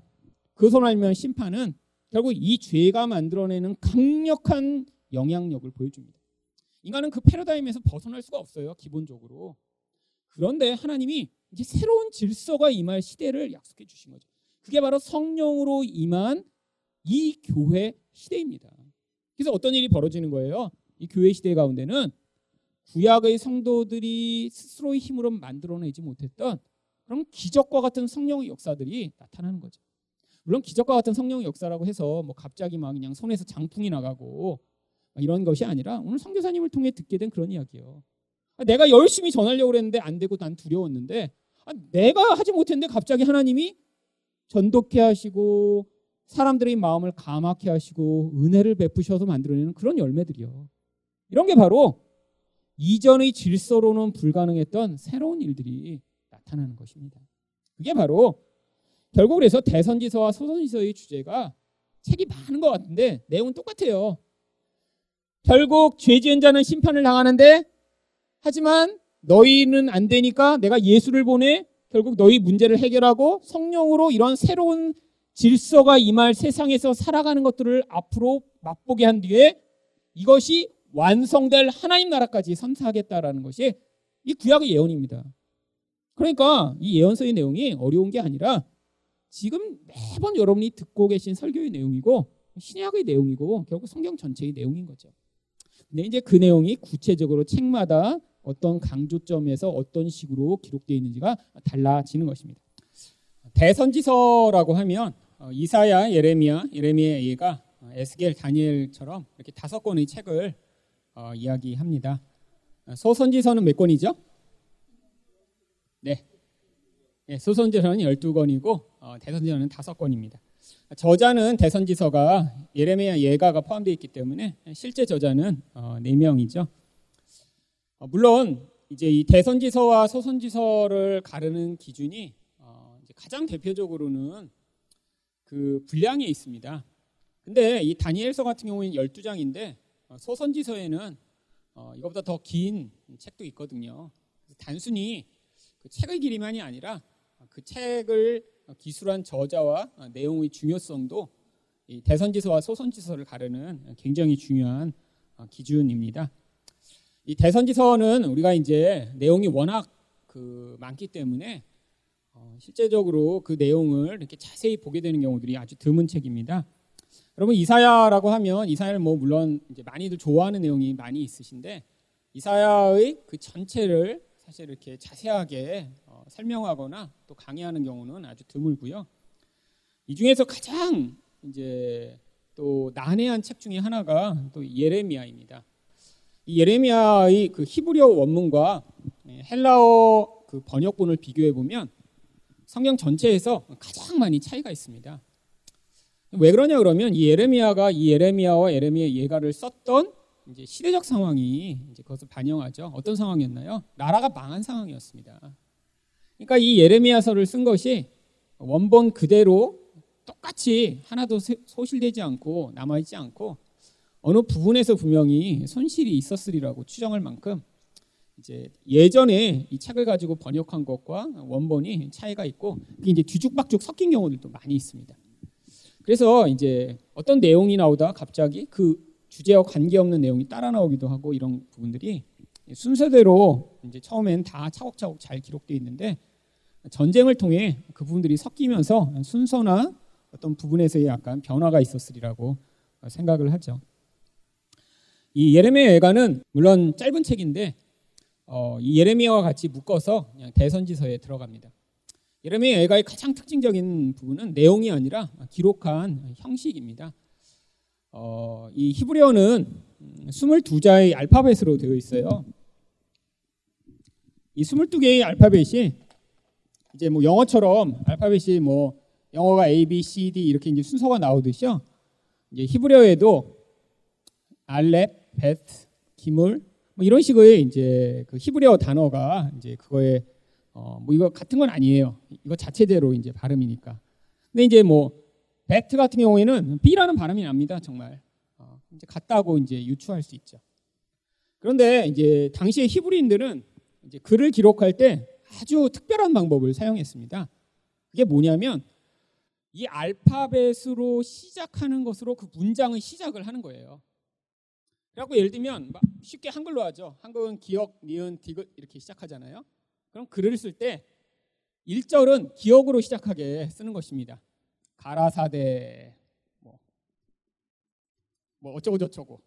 그손 알면 심판은 결국 이 죄가 만들어내는 강력한 영향력을 보여줍니다. 인간은 그 패러다임에서 벗어날 수가 없어요. 기본적으로. 그런데 하나님이 이제 새로운 질서가 임할 시대를 약속해 주신 거죠. 그게 바로 성령으로 임한 이 교회 시대입니다. 그래서 어떤 일이 벌어지는 거예요? 이 교회 시대 가운데는 구약의 성도들이 스스로의 힘으로 만들어내지 못했던 그런 기적과 같은 성령의 역사들이 나타나는 거죠. 물론 기적과 같은 성령의 역사라고 해서 뭐 갑자기 막 그냥 손에서 장풍이 나가고 이런 것이 아니라 오늘 성교사님을 통해 듣게 된 그런 이야기예요. 아, 내가 열심히 전하려고 했는데 안 되고 난 두려웠는데 아, 내가 하지 못했는데 갑자기 하나님이 전독해 하시고 사람들의 마음을 감하게 하시고 은혜를 베푸셔서 만들어내는 그런 열매들이요. 이런 게 바로 이전의 질서로는 불가능했던 새로운 일들이 나타나는 것입니다. 그게 바로 결국 그래서 대선지서와 소선지서의 주제가 책이 많은 것 같은데 내용은 똑같아요. 결국 죄 지은 자는 심판을 당하는데 하지만 너희는 안 되니까 내가 예수를 보내 결국 너희 문제를 해결하고 성령으로 이런 새로운 질서가 임할 세상에서 살아가는 것들을 앞으로 맛보게 한 뒤에 이것이 완성될 하나님 나라까지 선사하겠다라는 것이 이 구약의 예언입니다. 그러니까 이 예언서의 내용이 어려운 게 아니라 지금 매번 여러분이 듣고 계신 설교의 내용이고 신약의 내용이고 결국 성경 전체의 내용인 거죠. 근데 이제 그 내용이 구체적으로 책마다 어떤 강조점에서 어떤 식으로 기록되어 있는지가 달라지는 것입니다. 대선지서라고 하면 어, 이사야, 예레미야, 예레미야 예가 어, 에스겔, 다니엘처럼 이렇게 다섯 권의 책을 어, 이야기합니다. 소선지서는 몇 권이죠? 네. 네 소선지서는 12권이고 어, 대선지서는 5권입니다. 저자는 대선지서가 예레미야 예가가 포함되어 있기 때문에 실제 저자는 어, 4명이죠. 어, 물론 이제 이 대선지서와 소선지서를 가르는 기준이 어, 가장 대표적으로는 그 분량에 있습니다. 근데 이 다니엘서 같은 경우에는 12장인데 어, 소선지서에는 어, 이것보다 더 긴 책도 있거든요. 단순히 그 책의 길이만이 아니라 그 책을 기술한 저자와 내용의 중요성도 대선지서와 소선지서를 가르는 굉장히 중요한 기준입니다. 이 대선지서는 우리가 이제 내용이 워낙 그 많기 때문에 어 실제적으로 그 내용을 이렇게 자세히 보게 되는 경우들이 아주 드문 책입니다. 여러분 이사야라고 하면 이사야를 뭐 물론 이제 많이들 좋아하는 내용이 많이 있으신데 이사야의 그 전체를 사실 이렇게 자세하게 어, 설명하거나 또 강의하는 경우는 아주 드물고요. 이 중에서 가장 이제 또 난해한 책 중에 하나가 또 예레미야입니다. 이 예레미야의 그 히브리어 원문과 헬라어 그 번역본을 비교해 보면 성경 전체에서 가장 많이 차이가 있습니다. 왜 그러냐 그러면 이 예레미야가 이 예레미야와 예레미야 예가를 썼던 이제 시대적 상황이 이제 그것을 반영하죠. 어떤 상황이었나요? 나라가 망한 상황이었습니다. 그러니까 이 예레미야서를 쓴 것이 원본 그대로 똑같이 하나도 소실되지 않고 남아있지 않고 어느 부분에서 분명히 손실이 있었으리라고 추정할 만큼 이제 예전에 이 책을 가지고 번역한 것과 원본이 차이가 있고 그게 이제 뒤죽박죽 섞인 경우들도 많이 있습니다. 그래서 이제 어떤 내용이 나오다 갑자기 그 주제와 관계없는 내용이 따라 나오기도 하고 이런 부분들이 순서대로 이제 처음엔 다 차곡차곡 잘 기록되어 있는데 전쟁을 통해 그 부분들이 섞이면서 순서나 어떤 부분에서의 약간 변화가 있었으리라고 생각을 하죠. 이 예레미야 예가는 물론 짧은 책인데 어, 이 예레미야와 같이 묶어서 대선지서에 들어갑니다. 예레미야 예가의 가장 특징적인 부분은 내용이 아니라 기록한 형식입니다. 어, 이 히브리어는 22자의 알파벳으로 되어 있어요. 이 22개의 알파벳이 이제 뭐 영어처럼 알파벳이 뭐 영어가 A, B, C, D 이렇게 이제 순서가 나오듯이요. 이제 히브리어에도 알렙, 베트, 기물 뭐 이런 식의 이제 그 히브리어 단어가 이제 그거에 어 뭐 이거 같은 건 아니에요. 이거 자체대로 이제 발음이니까. 근데 이제 뭐 베트 같은 경우에는 B라는 발음이 납니다. 정말 어 이제 같다고 이제 유추할 수 있죠. 그런데 이제 당시의 히브리인들은 이제 글을 기록할 때 아주 특별한 방법을 사용했습니다. 그게 뭐냐면 이 알파벳으로 시작하는 것으로 그 문장의 시작을 하는 거예요. 그래갖고 예를 들면 쉽게 한글로 하죠. 한글은 기억, 니은, 디귿 이렇게 시작하잖아요. 그럼 글을 쓸 때 1절은 기억으로 시작하게 쓰는 것입니다. 가라사대 뭐, 뭐 어쩌고 저쩌고.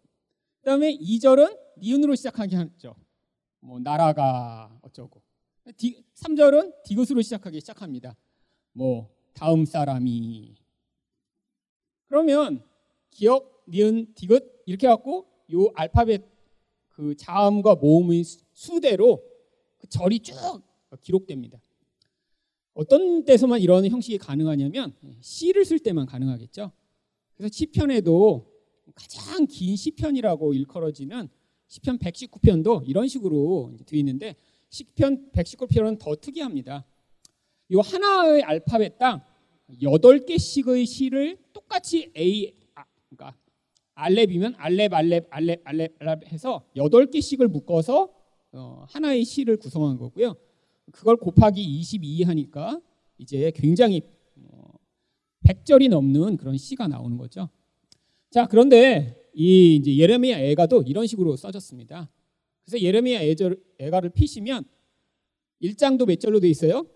그다음에 2절은 니은으로 시작하게 하죠. 뭐 나라가 어쩌고. 3절은 디귿으로 시작하기 시작합니다. 뭐 다음 사람이 그러면 기억, 니은, 디귿 이렇게 갖고 요 알파벳 그 자음과 모음의 수대로 그 절이 쭉 기록됩니다. 어떤 때서만 이런 형식이 가능하냐면 시를 쓸 때만 가능하겠죠. 그래서 시편에도 가장 긴 시편이라고 일컬어지는 시편 119편도 이런 식으로 되어 있는데 시편 119편은 더 특이합니다. 이 하나의 알파벳당 8개씩의 시를 똑같이 A 아, 그러니까 알렙이면 알렙 알렙 알렙 알렙 알렙 해서 8개씩을 묶어서 어, 하나의 시를 구성한 거고요. 그걸 곱하기 22 하니까 이제 굉장히 어, 100절이 넘는 그런 시가 나오는 거죠. 자, 그런데 이 이제 예레미야 애가도 이런 식으로 써졌습니다. 그래서 예레미야 애가를 피시면 1장도 몇 절로 돼 있어요?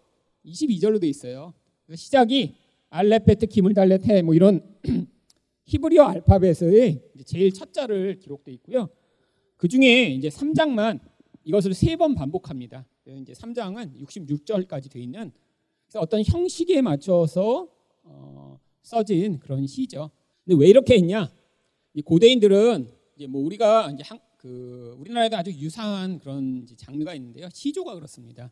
22절로 돼 있어요. 시작이 알레페트 기물달레테 뭐 이런 [CLEARS THROAT] 히브리어 알파벳의 제일 첫 자를 기록돼 있고요. 그 중에 이제 3장만 이것을 세 번 반복합니다. 이제 3장은 66절까지 돼 있는 그래서 어떤 형식에 맞춰서 어, 써진 그런 시죠. 근데 왜 이렇게 했냐? 이 고대인들은 이제 뭐 우리가 이제 한, 그 우리나라에도 아주 유사한 그런 장르가 있는데요. 시조가 그렇습니다.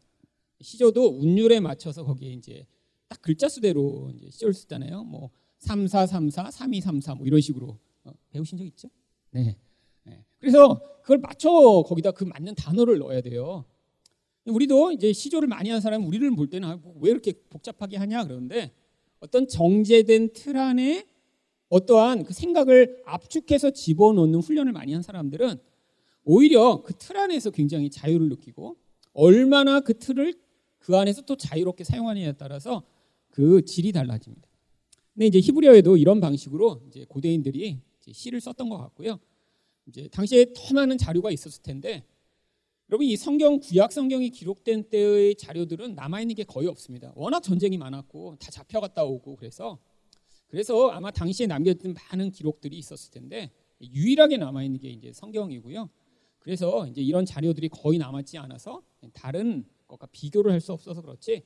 시조도 운율에 맞춰서 거기에 이제 딱 글자 수대로 이제 시조를 쓰잖아요. 뭐 3434, 3234 뭐 이런 식으로 어, 배우신 적 있죠? 네. 네. 그래서 그걸 맞춰 거기다 그 맞는 단어를 넣어야 돼요. 우리도 이제 시조를 많이 한 사람은 우리를 볼 때는 아, 뭐왜 이렇게 복잡하게 하냐 그러는데 어떤 정제된 틀 안에 어떠한 그 생각을 압축해서 집어넣는 훈련을 많이 한 사람들은 오히려 그 틀 안에서 굉장히 자유를 느끼고 얼마나 그 틀을 그 안에서 또 자유롭게 사용하느냐에 따라서 그 질이 달라집니다. 근데 이제 히브리어에도 이런 방식으로 이제 고대인들이 이제 시를 썼던 것 같고요. 이제 당시에 더 많은 자료가 있었을 텐데 여러분 이 성경 구약 성경이 기록된 때의 자료들은 남아 있는 게 거의 없습니다. 워낙 전쟁이 많았고 다 잡혀갔다 오고 그래서 그래서 아마 당시에 남겨진 많은 기록들이 있었을 텐데 유일하게 남아 있는 게 이제 성경이고요. 그래서 이제 이런 자료들이 거의 남았지 않아서 다른 것과 비교를 할 수 없어서 그렇지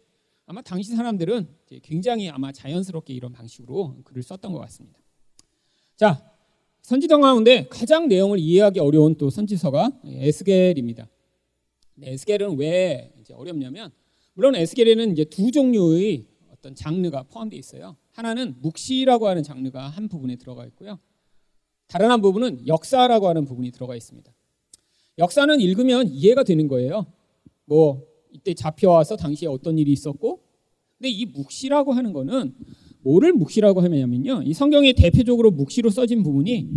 아마 당시 사람들은 굉장히 아마 자연스럽게 이런 방식으로 글을 썼던 것 같습니다. 자, 선지서 가운데 가장 내용을 이해하기 어려운 또 선지서가 에스겔입니다. 에스겔은 왜 어렵냐면 물론 에스겔에는 이제 두 종류의 어떤 장르가 포함되어 있어요. 하나는 묵시라고 하는 장르가 한 부분에 들어가 있고요. 다른 한 부분은 역사라고 하는 부분이 들어가 있습니다. 역사는 읽으면 이해가 되는 거예요. 뭐 이때 잡혀와서 당시에 어떤 일이 있었고 근데 이 묵시라고 하는 거는 뭐를 묵시라고 하냐면요. 이 성경에 대표적으로 묵시로 써진 부분이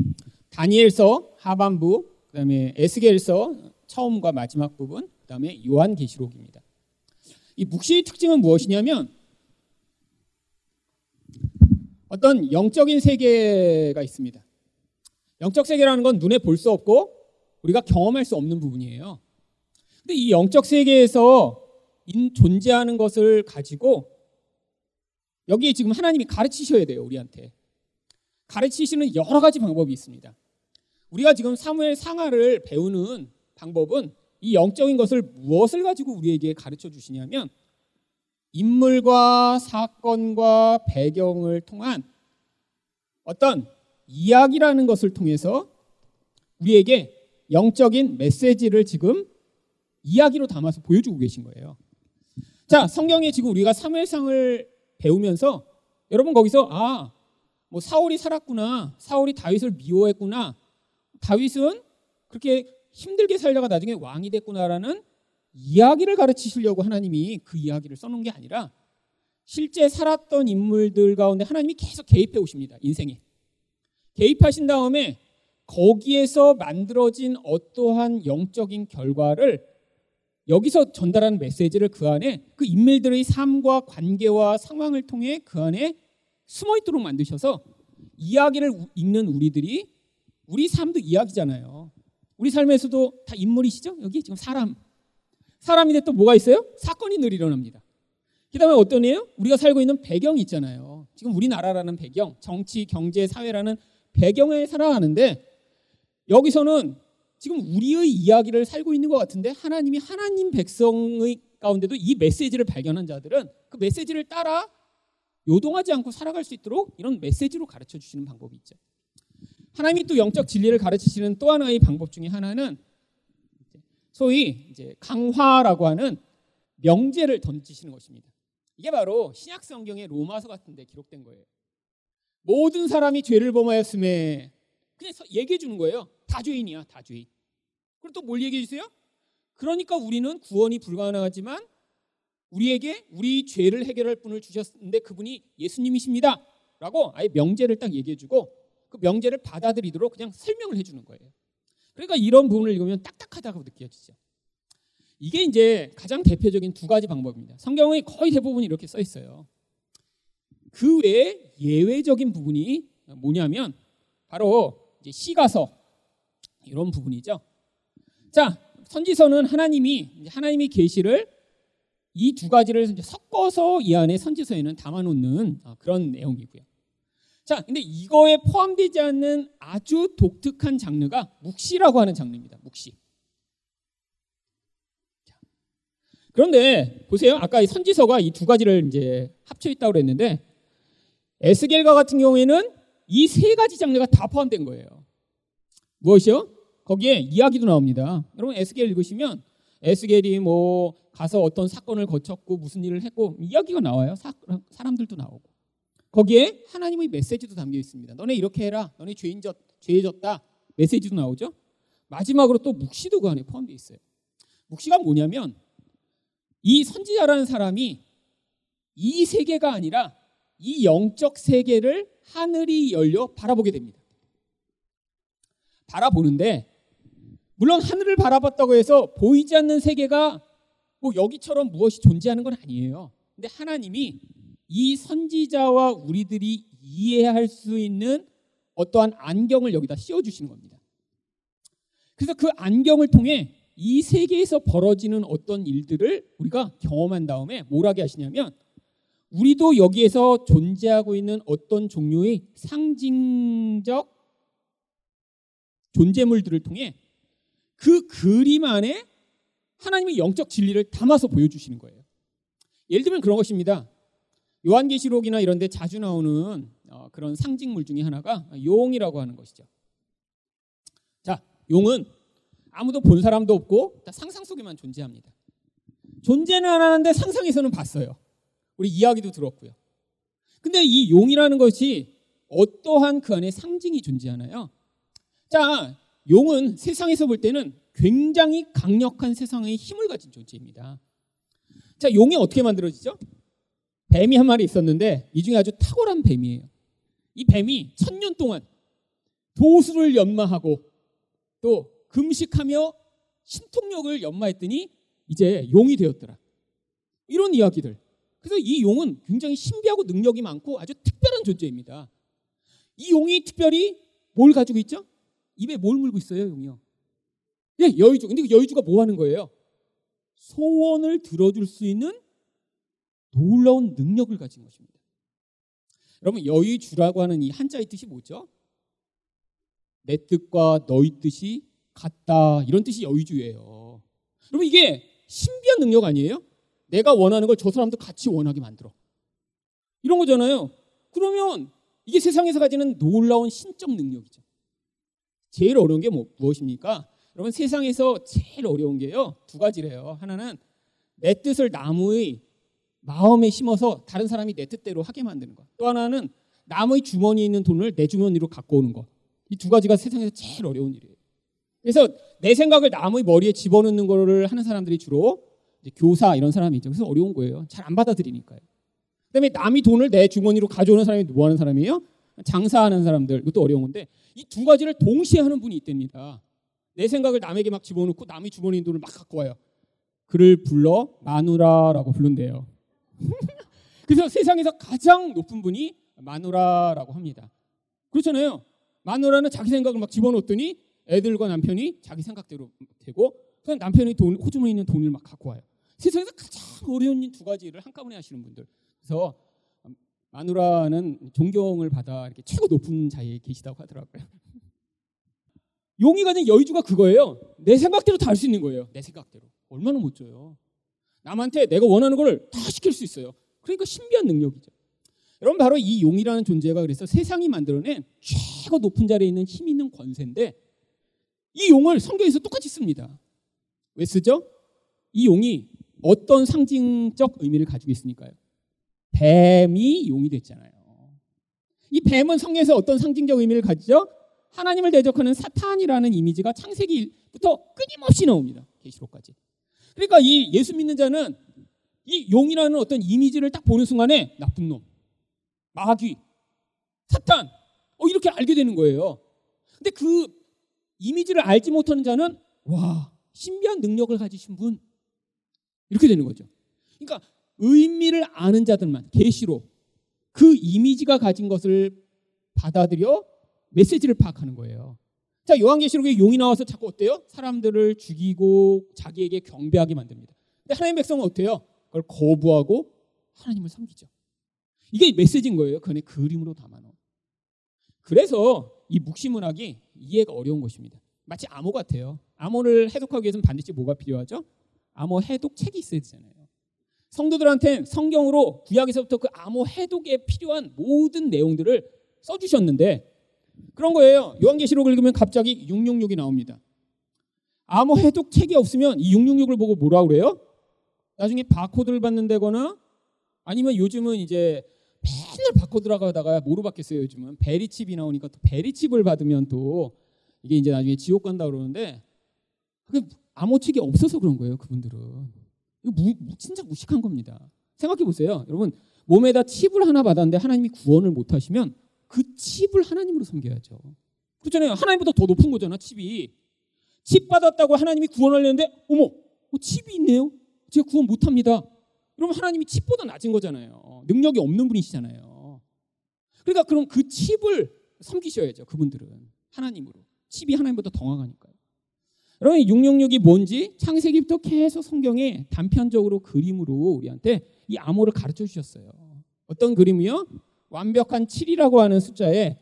다니엘서 하반부, 그다음에 에스겔서 처음과 마지막 부분, 그다음에 요한계시록입니다. 이 묵시의 특징은 무엇이냐면 어떤 영적인 세계가 있습니다. 영적 세계라는 건 눈에 볼 수 없고 우리가 경험할 수 없는 부분이에요. 근데 이 영적 세계에서 존재하는 것을 가지고 여기에 지금 하나님이 가르치셔야 돼요, 우리한테. 가르치시는 여러 가지 방법이 있습니다. 우리가 지금 사무엘 상하를 배우는 방법은 이 영적인 것을 무엇을 가지고 우리에게 가르쳐 주시냐면 인물과 사건과 배경을 통한 어떤 이야기라는 것을 통해서 우리에게 영적인 메시지를 지금 이야기로 담아서 보여주고 계신 거예요. 자, 성경에 지금 우리가 사무엘상을 배우면서 여러분 거기서 아, 뭐 사울이 살았구나. 사울이 다윗을 미워했구나. 다윗은 그렇게 힘들게 살다가 나중에 왕이 됐구나라는 이야기를 가르치시려고 하나님이 그 이야기를 써놓은 게 아니라 실제 살았던 인물들 가운데 하나님이 계속 개입해 오십니다. 인생에. 개입하신 다음에 거기에서 만들어진 어떠한 영적인 결과를 여기서 전달하는 메시지를 그 안에 그 인물들의 삶과 관계와 상황을 통해 그 안에 숨어 있도록 만드셔서 이야기를 읽는 우리들이 우리 삶도 이야기잖아요. 우리 삶에서도 다 인물이시죠? 여기 지금 사람. 사람인데 또 뭐가 있어요? 사건이 늘 일어납니다. 그 다음에 어떤 애요? 우리가 살고 있는 배경이 있잖아요. 지금 우리나라라는 배경, 정치, 경제, 사회라는 배경에 살아가는데 여기서는 지금 우리의 이야기를 살고 있는 것 같은데 하나님이 하나님 백성의 가운데도 이 메시지를 발견한 자들은 그 메시지를 따라 요동하지 않고 살아갈 수 있도록 이런 메시지로 가르쳐 주시는 방법이 있죠. 하나님이 또 영적 진리를 가르치시는 또 하나의 방법 중에 하나는 소위 이제 강화라고 하는 명제를 던지시는 것입니다. 이게 바로 신약 성경의 로마서 같은 데 기록된 거예요. 모든 사람이 죄를 범하였음에 그냥 얘기해 주는 거예요. 다 죄인이야, 다 죄인. 그리고 또뭘 얘기해 주세요? 그러니까 우리는 구원이 불가능하지만 우리에게 우리 죄를 해결할 분을 주셨는데 그분이 예수님이십니다. 라고 아예 명제를 딱 얘기해 주고 그 명제를 받아들이도록 그냥 설명을 해 주는 거예요. 그러니까 이런 부분을 읽으면 딱딱하다고 느껴지죠. 이게 이제 가장 대표적인 두 가지 방법입니다. 성경의 거의 대부분이 이렇게 써 있어요. 그 외에 예외적인 부분이 뭐냐면 바로 시가서 이런 부분이죠. 자, 선지서는 하나님이 하나님이 계시를 이 두 가지를 섞어서 이 안에 선지서에는 담아놓는 어, 그런 내용이고요. 자, 근데 이거에 포함되지 않는 아주 독특한 장르가 묵시라고 하는 장르입니다. 묵시. 그런데 보세요. 아까 이 선지서가 이 두 가지를 이제 합쳐 있다고 그랬는데 에스겔과 같은 경우에는 이 세 가지 장르가 다 포함된 거예요. 무엇이요? 거기에 이야기도 나옵니다. 여러분 에스겔 읽으시면 에스겔이 뭐 가서 어떤 사건을 거쳤고 무슨 일을 했고 이야기가 나와요. 사, 사람들도 나오고. 거기에 하나님의 메시지도 담겨 있습니다. 너네 이렇게 해라. 너네 죄인졌 죄졌다. 메시지도 나오죠. 마지막으로 또 묵시도 그 안에 포함되어 있어요. 묵시가 뭐냐면 이 선지자라는 사람이 이 세계가 아니라 이 영적 세계를 하늘이 열려 바라보게 됩니다. 바라보는데 물론 하늘을 바라봤다고 해서 보이지 않는 세계가 뭐 여기처럼 무엇이 존재하는 건 아니에요. 근데 하나님이 이 선지자와 우리들이 이해할 수 있는 어떠한 안경을 여기다 씌워 주시는 겁니다. 그래서 그 안경을 통해 이 세계에서 벌어지는 어떤 일들을 우리가 경험한 다음에 뭘 하게 하시냐면 우리도 여기에서 존재하고 있는 어떤 종류의 상징적 존재물들을 통해 그 그림 안에 하나님의 영적 진리를 담아서 보여주시는 거예요. 예를 들면 그런 것입니다. 요한계시록이나 이런 데 자주 나오는 어, 그런 상징물 중에 하나가 용이라고 하는 것이죠. 자, 용은 아무도 본 사람도 없고 다 상상 속에만 존재합니다. 존재는 안 하는데 상상에서는 봤어요. 우리 이야기도 들었고요. 근데 이 용이라는 것이 어떠한 그 안에 상징이 존재하나요? 자, 용은 세상에서 볼 때는 굉장히 강력한 세상의 힘을 가진 존재입니다. 자, 용이 어떻게 만들어지죠? 뱀이 한 마리 있었는데 이 중에 아주 탁월한 뱀이에요. 이 뱀이 천년 동안 도수를 연마하고 또 금식하며 신통력을 연마했더니 이제 용이 되었더라. 이런 이야기들. 그래서 이 용은 굉장히 신비하고 능력이 많고 아주 특별한 존재입니다. 이 용이 특별히 뭘 가지고 있죠? 입에 뭘 물고 있어요, 용이요? 예, 여의주. 근데 그 여의주가 뭐 하는 거예요? 소원을 들어줄 수 있는 놀라운 능력을 가진 것입니다. 여러분, 여의주라고 하는 이 한자의 뜻이 뭐죠? 내 뜻과 너희 뜻이 같다. 이런 뜻이 여의주예요. 여러분, 이게 신비한 능력 아니에요? 내가 원하는 걸 저 사람도 같이 원하게 만들어. 이런 거잖아요. 그러면 이게 세상에서 가지는 놀라운 신적 능력이죠. 제일 어려운 게 뭐, 무엇입니까? 여러분 세상에서 제일 어려운 게요 두 가지래요. 하나는 내 뜻을 나무의 마음에 심어서 다른 사람이 내 뜻대로 하게 만드는 것. 또 하나는 남의 주머니에 있는 돈을 내 주머니로 갖고 오는 것. 이 두 가지가 세상에서 제일 어려운 일이에요. 그래서 내 생각을 남의 머리에 집어넣는 거를 하는 사람들이 주로 교사 이런 사람이 있죠. 그래서 어려운 거예요. 잘 안 받아들이니까요. 그다음에 남이 돈을 내 주머니로 가져오는 사람이 뭐 하는 사람이에요? 장사하는 사람들. 이것도 어려운 건데 이 두 가지를 동시에 하는 분이 있답니다. 내 생각을 남에게 막 집어넣고 남의 주머니에 돈을 막 갖고 와요. 그를 불러 마누라라고 부른대요. [LAUGHS] 그래서 세상에서 가장 높은 분이 마누라라고 합니다. 그렇잖아요. 마누라는 자기 생각을 막 집어넣었더니 애들과 남편이 자기 생각대로 되고 그냥 남편이 돈, 호주머니에 있는 돈을 막 갖고 와요. 세상에서 가장 어려운 두 가지를 한꺼번에 하시는 분들. 그래서 마누라는 존경을 받아 이렇게 최고 높은 자리에 계시다고 하더라고요. [LAUGHS] 용이 가진 여의주가 그거예요. 내 생각대로 다 할 수 있는 거예요. 내 생각대로. 얼마나 멋져요. 남한테 내가 원하는 걸 다 시킬 수 있어요. 그러니까 신비한 능력이죠. 여러분 바로 이 용이라는 존재가 그래서 세상이 만들어낸 최고 높은 자리에 있는 힘 있는 권세인데 이 용을 성경에서 똑같이 씁니다. 왜 쓰죠? 이 용이 어떤 상징적 의미를 가지고 있으니까요. 뱀이 용이 됐잖아요. 이 뱀은 성경에서 어떤 상징적 의미를 가지죠? 하나님을 대적하는 사탄이라는 이미지가 창세기부터 끊임없이 나옵니다. 계시록까지. 그러니까 이 예수 믿는 자는 이 용이라는 어떤 이미지를 딱 보는 순간에 나쁜 놈, 마귀, 사탄, 어, 이렇게 알게 되는 거예요. 근데 그 이미지를 알지 못하는 자는 와, 신비한 능력을 가지신 분. 이렇게 되는 거죠. 그러니까 의미를 아는 자들만 계시로 그 이미지가 가진 것을 받아들여 메시지를 파악하는 거예요. 자, 요한계시록에 용이 나와서 자꾸 어때요? 사람들을 죽이고 자기에게 경배하게 만듭니다. 근데 하나님 백성은 어때요? 그걸 거부하고 하나님을 섬기죠. 이게 메시지인 거예요. 그 안에 그림으로 담아놓은. 그래서 이 묵시문학이 이해가 어려운 것입니다. 마치 암호 같아요. 암호를 해독하기 위해서는 반드시 뭐가 필요하죠? 암호 해독 책이 있어야 되잖아요. 성도들한테 성경으로 구약에서부터 그 암호 해독에 필요한 모든 내용들을 써주셨는데 그런 거예요. 요한계시록을 읽으면 갑자기 666이 나옵니다. 암호 해독 책이 없으면 이 666을 보고 뭐라 그래요? 나중에 바코드를 받는다거나 아니면 요즘은 이제 맨날 바꿔 들어가다가 뭐로 받겠어요 요즘은 베리칩이 나오니까 또 베리칩을 받으면 또 이게 이제 나중에 지옥 간다 그러는데 암호책이 없어서 그런 거예요 그분들은 이거 무, 진짜 무식한 겁니다 생각해 보세요 여러분 몸에다 칩을 하나 받았는데 하나님이 구원을 못 하시면 그 칩을 하나님으로 섬겨야죠 그렇잖아요 하나님보다 더 높은 거잖아 칩이 칩 받았다고 하나님이 구원하려는데 어머 어, 칩이 있네요 제가 구원 못 합니다 그러면 하나님이 칩보다 낮은 거잖아요. 능력이 없는 분이시잖아요. 그러니까 그럼 그 칩을 섬기셔야죠. 그분들은 하나님으로. 칩이 하나님보다 더 강하니까요. 여러분 666이 뭔지 창세기부터 계속 성경에 단편적으로 그림으로 우리한테 이 암호를 가르쳐 주셨어요. 어떤 그림이요? 완벽한 7이라고 하는 숫자에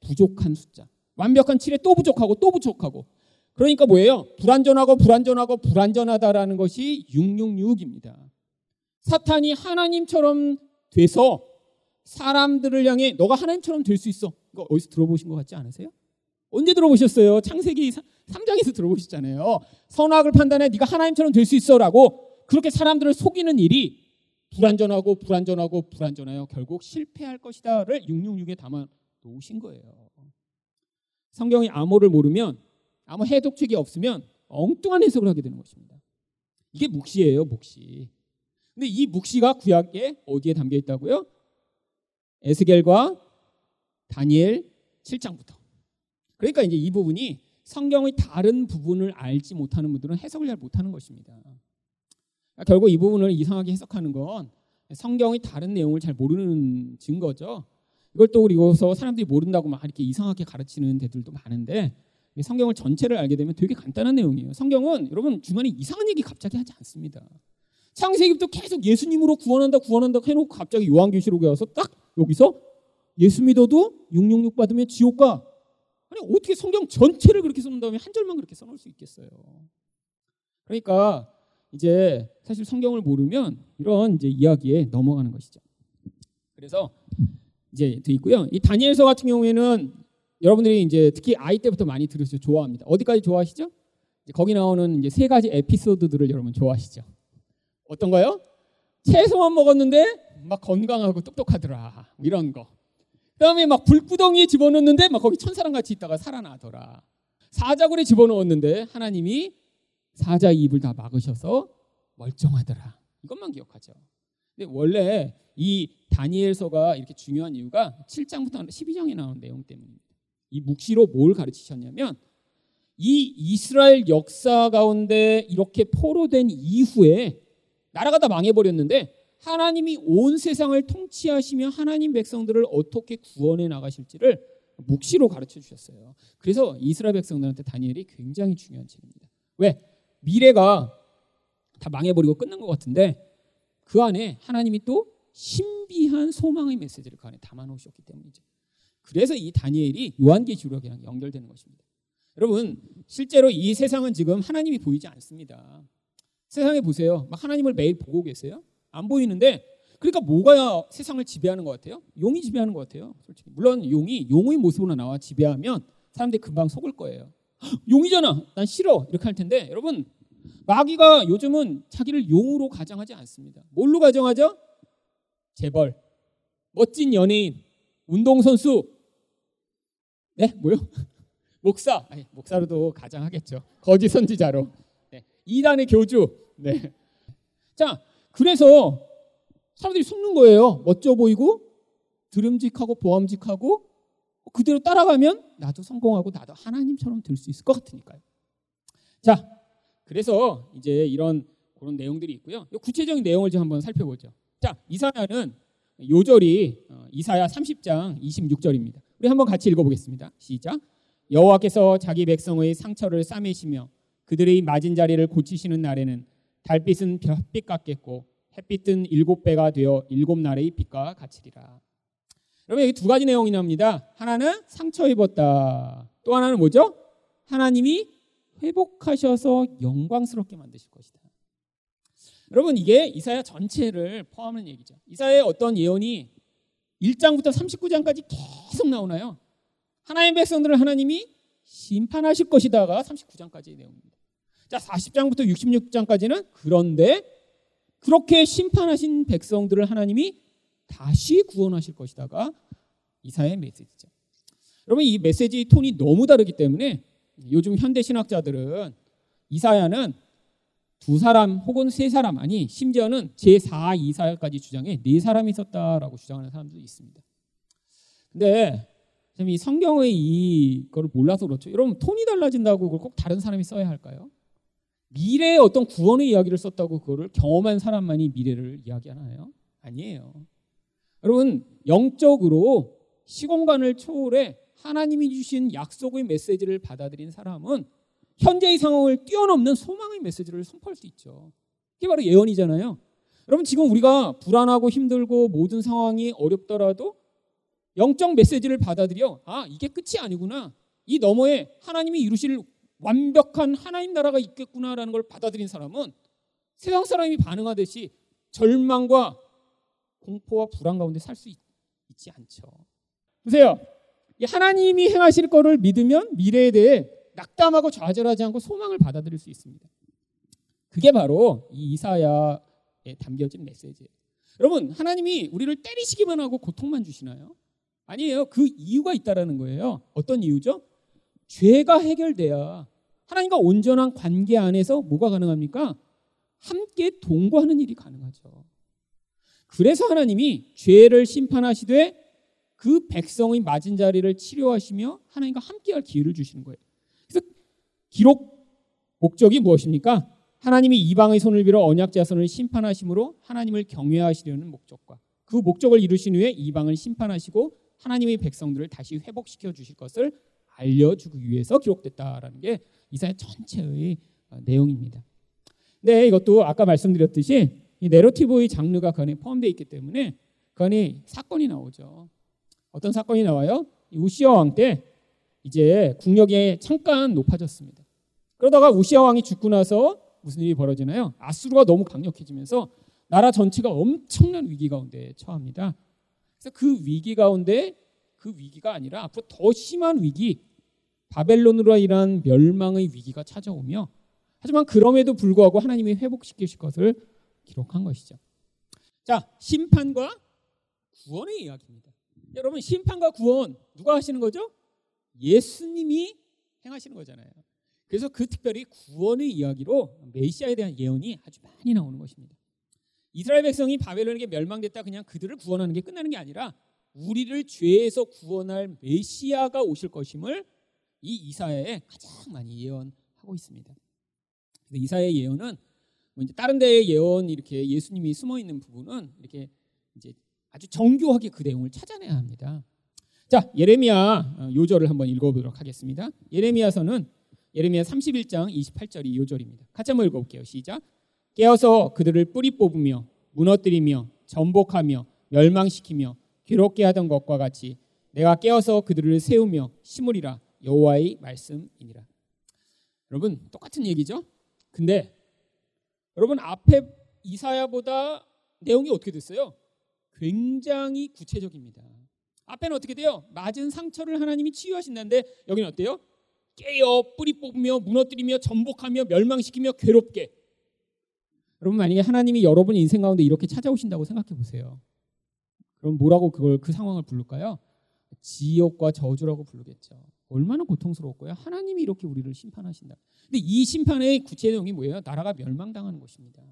부족한 숫자. 완벽한 7에 또 부족하고 또 부족하고. 그러니까 뭐예요? 불완전하고 불완전하고 불완전하다라는 것이 666입니다. 사탄이 하나님처럼 돼서 사람들을 향해 너가 하나님처럼 될 수 있어. 이거 어디서 들어보신 것 같지 않으세요? 언제 들어보셨어요? 창세기 3장에서 들어보셨잖아요. 선악을 판단해 네가 하나님처럼 될 수 있어라고 그렇게 사람들을 속이는 일이 불완전하고 불완전하고 불완전하여 결국 실패할 것이다를 666에 담아 놓으신 거예요. 성경이 암호를 모르면 아무 해독책이 없으면 엉뚱한 해석을 하게 되는 것입니다. 이게 묵시예요, 묵시. 근데 이 묵시가 구약에 어디에 담겨 있다고요? 에스겔과 다니엘 7장부터. 그러니까 이제 이 부분이 성경의 다른 부분을 알지 못하는 분들은 해석을 잘 못하는 것입니다. 그러니까 결국 이 부분을 이상하게 해석하는 건 성경의 다른 내용을 잘 모르는 증거죠. 이걸 또 그리고서 사람들이 모른다고 막 이렇게 이상하게 가르치는 데들도 많은데 성경을 전체를 알게 되면 되게 간단한 내용이에요. 성경은 여러분 중간에 이상한 얘기 갑자기 하지 않습니다. 창세기부터 계속 예수님으로 구원한다 구원한다 해놓고 갑자기 요한계시록에 와서 딱 여기서 예수 믿어도 666 받으면 지옥 가. 아니 어떻게 성경 전체를 그렇게 써놓은 다음에 한 절만 그렇게 써놓을 수 있겠어요. 그러니까 이제 사실 성경을 모르면 이런 이제 이야기에 넘어가는 것이죠. 그래서 이제 돼 있고요. 이 다니엘서 같은 경우에는 여러분들이 이제 특히 아이 때부터 많이 들으시죠. 좋아합니다. 어디까지 좋아하시죠? 거기 나오는 이제 세 가지 에피소드들을 여러분 좋아하시죠. 어떤 거요? 채소만 먹었는데 막 건강하고 똑똑하더라. 이런 거. 그다음에 막 불구덩이에 집어넣는데 막 거기 천사랑 같이 있다가 살아나더라. 사자굴에 집어넣었는데 하나님이 사자 입을 다 막으셔서 멀쩡하더라. 이것만 기억하죠. 근데 원래 이 다니엘서가 이렇게 중요한 이유가 7장부터 12장에 나오는 내용 때문입니다. 이 묵시로 뭘 가르치셨냐면 이 이스라엘 역사 가운데 이렇게 포로된 이후에 나라가 다 망해버렸는데 하나님이 온 세상을 통치하시며 하나님 백성들을 어떻게 구원해 나가실지를 묵시로 가르쳐 주셨어요. 그래서 이스라엘 백성들한테 다니엘이 굉장히 중요한 책입니다. 왜? 미래가 다 망해버리고 끝난 것 같은데 그 안에 하나님이 또 신비한 소망의 메시지를 그 안에 담아 놓으셨기 때문이죠. 그래서 이 다니엘이 요한계시록이랑 연결되는 것입니다. 여러분, 실제로 이 세상은 지금 하나님이 보이지 않습니다. 세상에 보세요. 막 하나님을 매일 보고 계세요? 안 보이는데 그러니까 뭐가 세상을 지배하는 것 같아요? 용이 지배하는 것 같아요. 솔직히 물론 용이 용의 모습으로 나와 지배하면 사람들이 금방 속을 거예요. [GASPS] 용이잖아. 난 싫어. 이렇게 할 텐데 여러분 마귀가 요즘은 자기를 용으로 가정하지 않습니다. 뭘로 가정하죠? 재벌, 멋진 연예인, 운동선수, 네 뭐요? [LAUGHS] 목사, 아니, 목사로도 가정하겠죠. 거짓 선지자로, 네. 이단의 교주, 네. 자 그래서 사람들이 속는 거예요. 멋져 보이고 드름직하고 보암직하고 그대로 따라가면 나도 성공하고 나도 하나님처럼 될 수 있을 것 같으니까요. 자, 그래서 이제 이런 그런 내용들이 있고요. 구체적인 내용을 좀 한번 살펴보죠. 자, 이사야는 요절이 어, 이사야 30장 26절입니다. 우리 한번 같이 읽어보겠습니다. 시작. 여호와께서 자기 백성의 상처를 싸매시며 그들의 맞은 자리를 고치시는 날에는 달빛은 별빛 같겠고 햇빛은 일곱 배가 되어 일곱 날의 빛과 같으리라. 여러분 여기 두 가지 내용이 나옵니다. 하나는 상처 입었다. 또 하나는 뭐죠? 하나님이 회복하셔서 영광스럽게 만드실 것이다. 여러분 이게 이사야 전체를 포함하는 얘기죠. 이사야의 어떤 예언이 1장부터 39장까지 계속 나오나요? 하나님의 백성들을 하나님이 심판하실 것이다가 39장까지의 내용입니다. 자, 40장부터 66장까지는 그런데 그렇게 심판하신 백성들을 하나님이 다시 구원하실 것이다가 이사의 메시지죠. 여러분 이 메시지 톤이 너무 다르기 때문에 요즘 현대 신학자들은 이사야는 두 사람 혹은 세 사람 아니 심지어는 제4 이사야까지 주장해 네 사람이 있었다라고 주장하는 사람도 있습니다. 근데 이 성경의 이거를 몰라서 그렇죠. 여러분 톤이 달라진다고 그걸 꼭 다른 사람이 써야 할까요? 미래의 어떤 구원의 이야기를 썼다고 그거를 경험한 사람만이 미래를 이야기하나요? 아니에요. 여러분 영적으로 시공간을 초월해 하나님이 주신 약속의 메시지를 받아들인 사람은 현재의 상황을 뛰어넘는 소망의 메시지를 선포할 수 있죠. 그게 바로 예언이잖아요. 여러분 지금 우리가 불안하고 힘들고 모든 상황이 어렵더라도 영적 메시지를 받아들여 아 이게 끝이 아니구나 이 너머에 하나님이 이루실 완벽한 하나님 나라가 있겠구나라는 걸 받아들인 사람은 세상 사람이 반응하듯이 절망과 공포와 불안 가운데 살 수 있지 않죠. 보세요. 하나님이 행하실 거를 믿으면 미래에 대해 낙담하고 좌절하지 않고 소망을 받아들일 수 있습니다. 그게 바로 이 이사야에 담겨진 메시지예요. 여러분, 하나님이 우리를 때리시기만 하고 고통만 주시나요? 아니에요. 그 이유가 있다라는 거예요. 어떤 이유죠? 죄가 해결돼야 하나님과 온전한 관계 안에서 뭐가 가능합니까? 함께 동거하는 일이 가능하죠. 그래서 하나님이 죄를 심판하시되 그 백성의 맞은 자리를 치료하시며 하나님과 함께할 기회를 주시는 거예요. 그래서 기록 목적이 무엇입니까? 하나님이 이방의 손을 빌어 언약 자손을 심판하심으로 하나님을 경외하시려는 목적과 그 목적을 이루신 후에 이방을 심판하시고 하나님의 백성들을 다시 회복시켜 주실 것을 알려주기 위해서 기록됐다라는 게 이사야 전체의 어, 내용입니다. 네, 이것도 아까 말씀드렸듯이 이 내러티브의 장르가 그 안에 포함되어 있기 때문에 그 안에 사건이 나오죠. 어떤 사건이 나와요? 우시아 왕 때 이제 국력이 잠깐 높아졌습니다. 그러다가 우시아 왕이 죽고 나서 무슨 일이 벌어지나요? 아수르가 너무 강력해지면서 나라 전체가 엄청난 위기 가운데 처합니다. 그래서 그 위기 가운데 그 위기가 아니라 앞으로 더 심한 위기, 바벨론으로 인한 멸망의 위기가 찾아오며 하지만 그럼에도 불구하고 하나님이 회복시키실 것을 기록한 것이죠. 자, 심판과 구원의 이야기입니다. 여러분, 심판과 구원 누가 하시는 거죠? 예수님이 행하시는 거잖아요. 그래서 그 특별히 구원의 이야기로 메시아에 대한 예언이 아주 많이 나오는 것입니다. 이스라엘 백성이 바벨론에게 멸망됐다 그냥 그들을 구원하는 게 끝나는 게 아니라 우리를 죄에서 구원할 메시아가 오실 것임을 이 이사야에 가장 많이 예언하고 있습니다. 이사야의 예언은 뭐 이제 다른 데의 예언 이렇게 예수님이 숨어 있는 부분은 이렇게 이제 아주 정교하게 그 내용을 찾아내야 합니다. 자, 예레미야 어, 요절을 한번 읽어보도록 하겠습니다. 예레미야서는 예레미야 31장 28절이 요절입니다. 같이 한번 읽어볼게요. 시작. 깨어서 그들을 뿌리 뽑으며 무너뜨리며 전복하며 멸망시키며 괴롭게 하던 것과 같이 내가 깨어서 그들을 세우며 심으리라 여호와의 말씀이니라. 여러분 똑같은 얘기죠? 근데 여러분 앞에 이사야보다 내용이 어떻게 됐어요? 굉장히 구체적입니다. 앞에는 어떻게 돼요? 맞은 상처를 하나님이 치유하신다는데 여기는 어때요? 깨어 뿌리 뽑으며 무너뜨리며 전복하며 멸망시키며 괴롭게. 여러분 만약에 하나님이 여러분 인생 가운데 이렇게 찾아오신다고 생각해 보세요. 그럼 뭐라고 그걸 그 상황을 부를까요? 지옥과 저주라고 부르겠죠. 얼마나 고통스러웠고요. 하나님이 이렇게 우리를 심판하신다. 근데 이 심판의 구체 내용이 뭐예요? 나라가 멸망당하는 것입니다.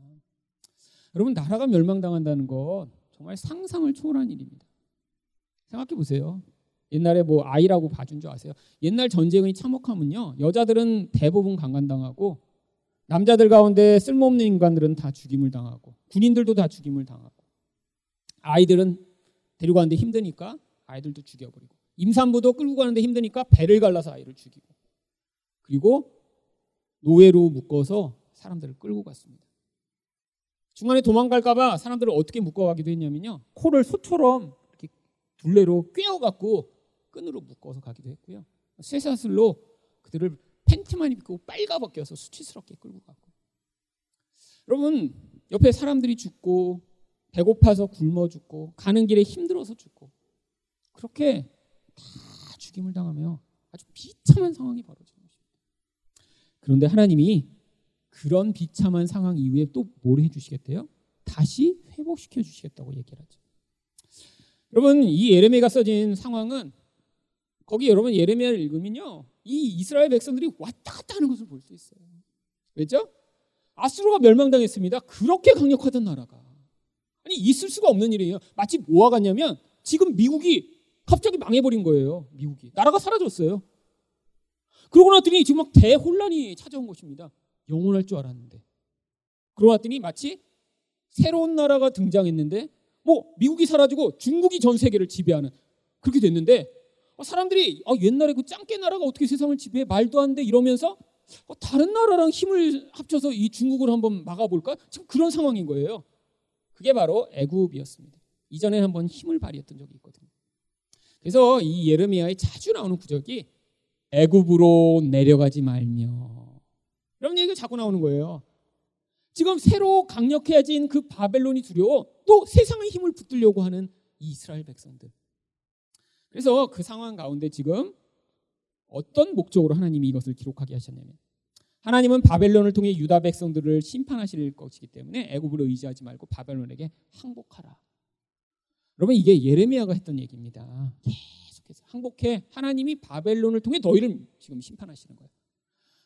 여러분 나라가 멸망당한다는 건 정말 상상을 초월한 일입니다. 생각해 보세요. 옛날에 뭐 아이라고 봐준 줄 아세요? 옛날 전쟁의 참혹함은요. 여자들은 대부분 강간당하고 남자들 가운데 쓸모없는 인간들은 다 죽임을 당하고 군인들도 다 죽임을 당하고 아이들은 데리고 가는데 힘드니까 아이들도 죽여버리고 임산부도 끌고 가는데 힘드니까 배를 갈라서 아이를 죽이고 그리고 노예로 묶어서 사람들을 끌고 갔습니다. 중간에 도망갈까봐 사람들을 어떻게 묶어가기도 했냐면요. 코를 소처럼 이렇게 둘레로 꿰어갖고 끈으로 묶어서 가기도 했고요. 쇠사슬로 그들을 팬티만 입고 빨가벗겨서 수치스럽게 끌고 갔고. 여러분 옆에 사람들이 죽고 배고파서 굶어 죽고 가는 길에 힘들어서 죽고 그렇게 다 죽임을 당하며 아주 비참한 상황이 벌어지는 것입니다. 그런데 하나님이 그런 비참한 상황 이후에 또 뭘 해주시겠대요? 다시 회복시켜 주시겠다고 얘기를 하죠. 여러분 이 예레미야가 써진 상황은 거기 여러분 예레미야를 읽으면요 이 이스라엘 백성들이 왔다 갔다 하는 것을 볼 수 있어요. 왜죠? 아수르가 멸망당했습니다. 그렇게 강력하던 나라가 아니 있을 수가 없는 일이에요. 마치 뭐와 같냐면 지금 미국이 갑자기 망해버린 거예요. 미국이 나라가 사라졌어요. 그러고 났더니 지금 막 대혼란이 찾아온 것입니다. 영원할 줄 알았는데 그러고 났더니 마치 새로운 나라가 등장했는데 뭐 미국이 사라지고 중국이 전 세계를 지배하는 그렇게 됐는데 어, 사람들이 아, 옛날에 그 짱깨 나라가 어떻게 세상을 지배해 말도 안 돼 이러면서 어, 다른 나라랑 힘을 합쳐서 이 중국을 한번 막아볼까? 지금 그런 상황인 거예요. 그게 바로 애굽이었습니다. 이전에 한번 힘을 발휘했던 적이 있거든요. 그래서 이 예레미야에 자주 나오는 구절이 애굽으로 내려가지 말며 이런 얘기가 자꾸 나오는 거예요. 지금 새로 강력해진 그 바벨론이 두려워 또 세상의 힘을 붙들려고 하는 이스라엘 백성들. 그래서 그 상황 가운데 지금 어떤 목적으로 하나님이 이것을 기록하게 하셨냐면 하나님은 바벨론을 통해 유다 백성들을 심판하실 것이기 때문에 애굽을 의지하지 말고 바벨론에게 항복하라. 여러분 이게 예레미야가 했던 얘기입니다. 계속해서 항복해 하나님이 바벨론을 통해 너희를 지금 심판하시는 거예요.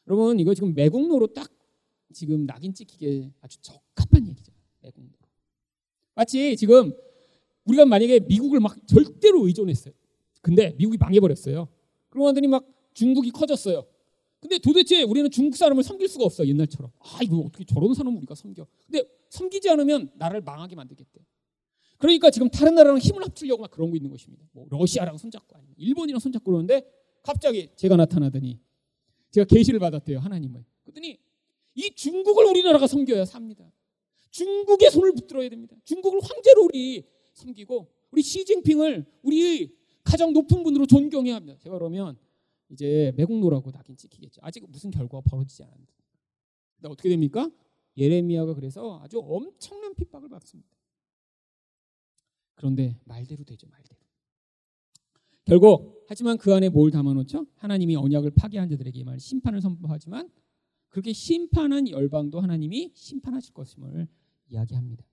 여러분 이거 지금 매국노로 딱 지금 낙인 찍히게 아주 적합한 얘기죠. 매국노로. 마치 지금 우리가 만약에 미국을 막 절대로 의존했어요. 근데 미국이 망해버렸어요. 그러고 나더니 막 중국이 커졌어요. 근데 도대체 우리는 중국 사람을 섬길 수가 없어 옛날처럼. 아 이거 어떻게 저런 사람을 우리가 섬겨? 근데 섬기지 않으면 나를 망하게 만들겠대. 그러니까 지금 다른 나라랑 힘을 합치려고 막 그런 거 있는 것입니다. 뭐 러시아랑 손잡고 아니면 일본이랑 손잡고 그러는데 갑자기 제가 나타나더니 제가 계시를 받았대요 하나님을. 그랬더니 이 중국을 우리나라가 섬겨야 삽니다. 중국의 손을 붙들어야 됩니다. 중국을 황제로 우리 섬기고 우리 시진핑을 우리 가장 높은 분으로 존경해야 합니다. 제가 그러면 이제 매국노라고 낙인 찍히겠죠. 아직 무슨 결과가 벌어지지 않았는데. 근데 어떻게 됩니까? 예레미야가 그래서 아주 엄청난 핍박을 받습니다. 그런데 말대로 되죠, 말대로. 결국 하지만 그 안에 뭘 담아놓죠? 하나님이 언약을 파괴한 자들에게만 심판을 선포하지만 그렇게 심판한 열방도 하나님이 심판하실 것임을 이야기합니다.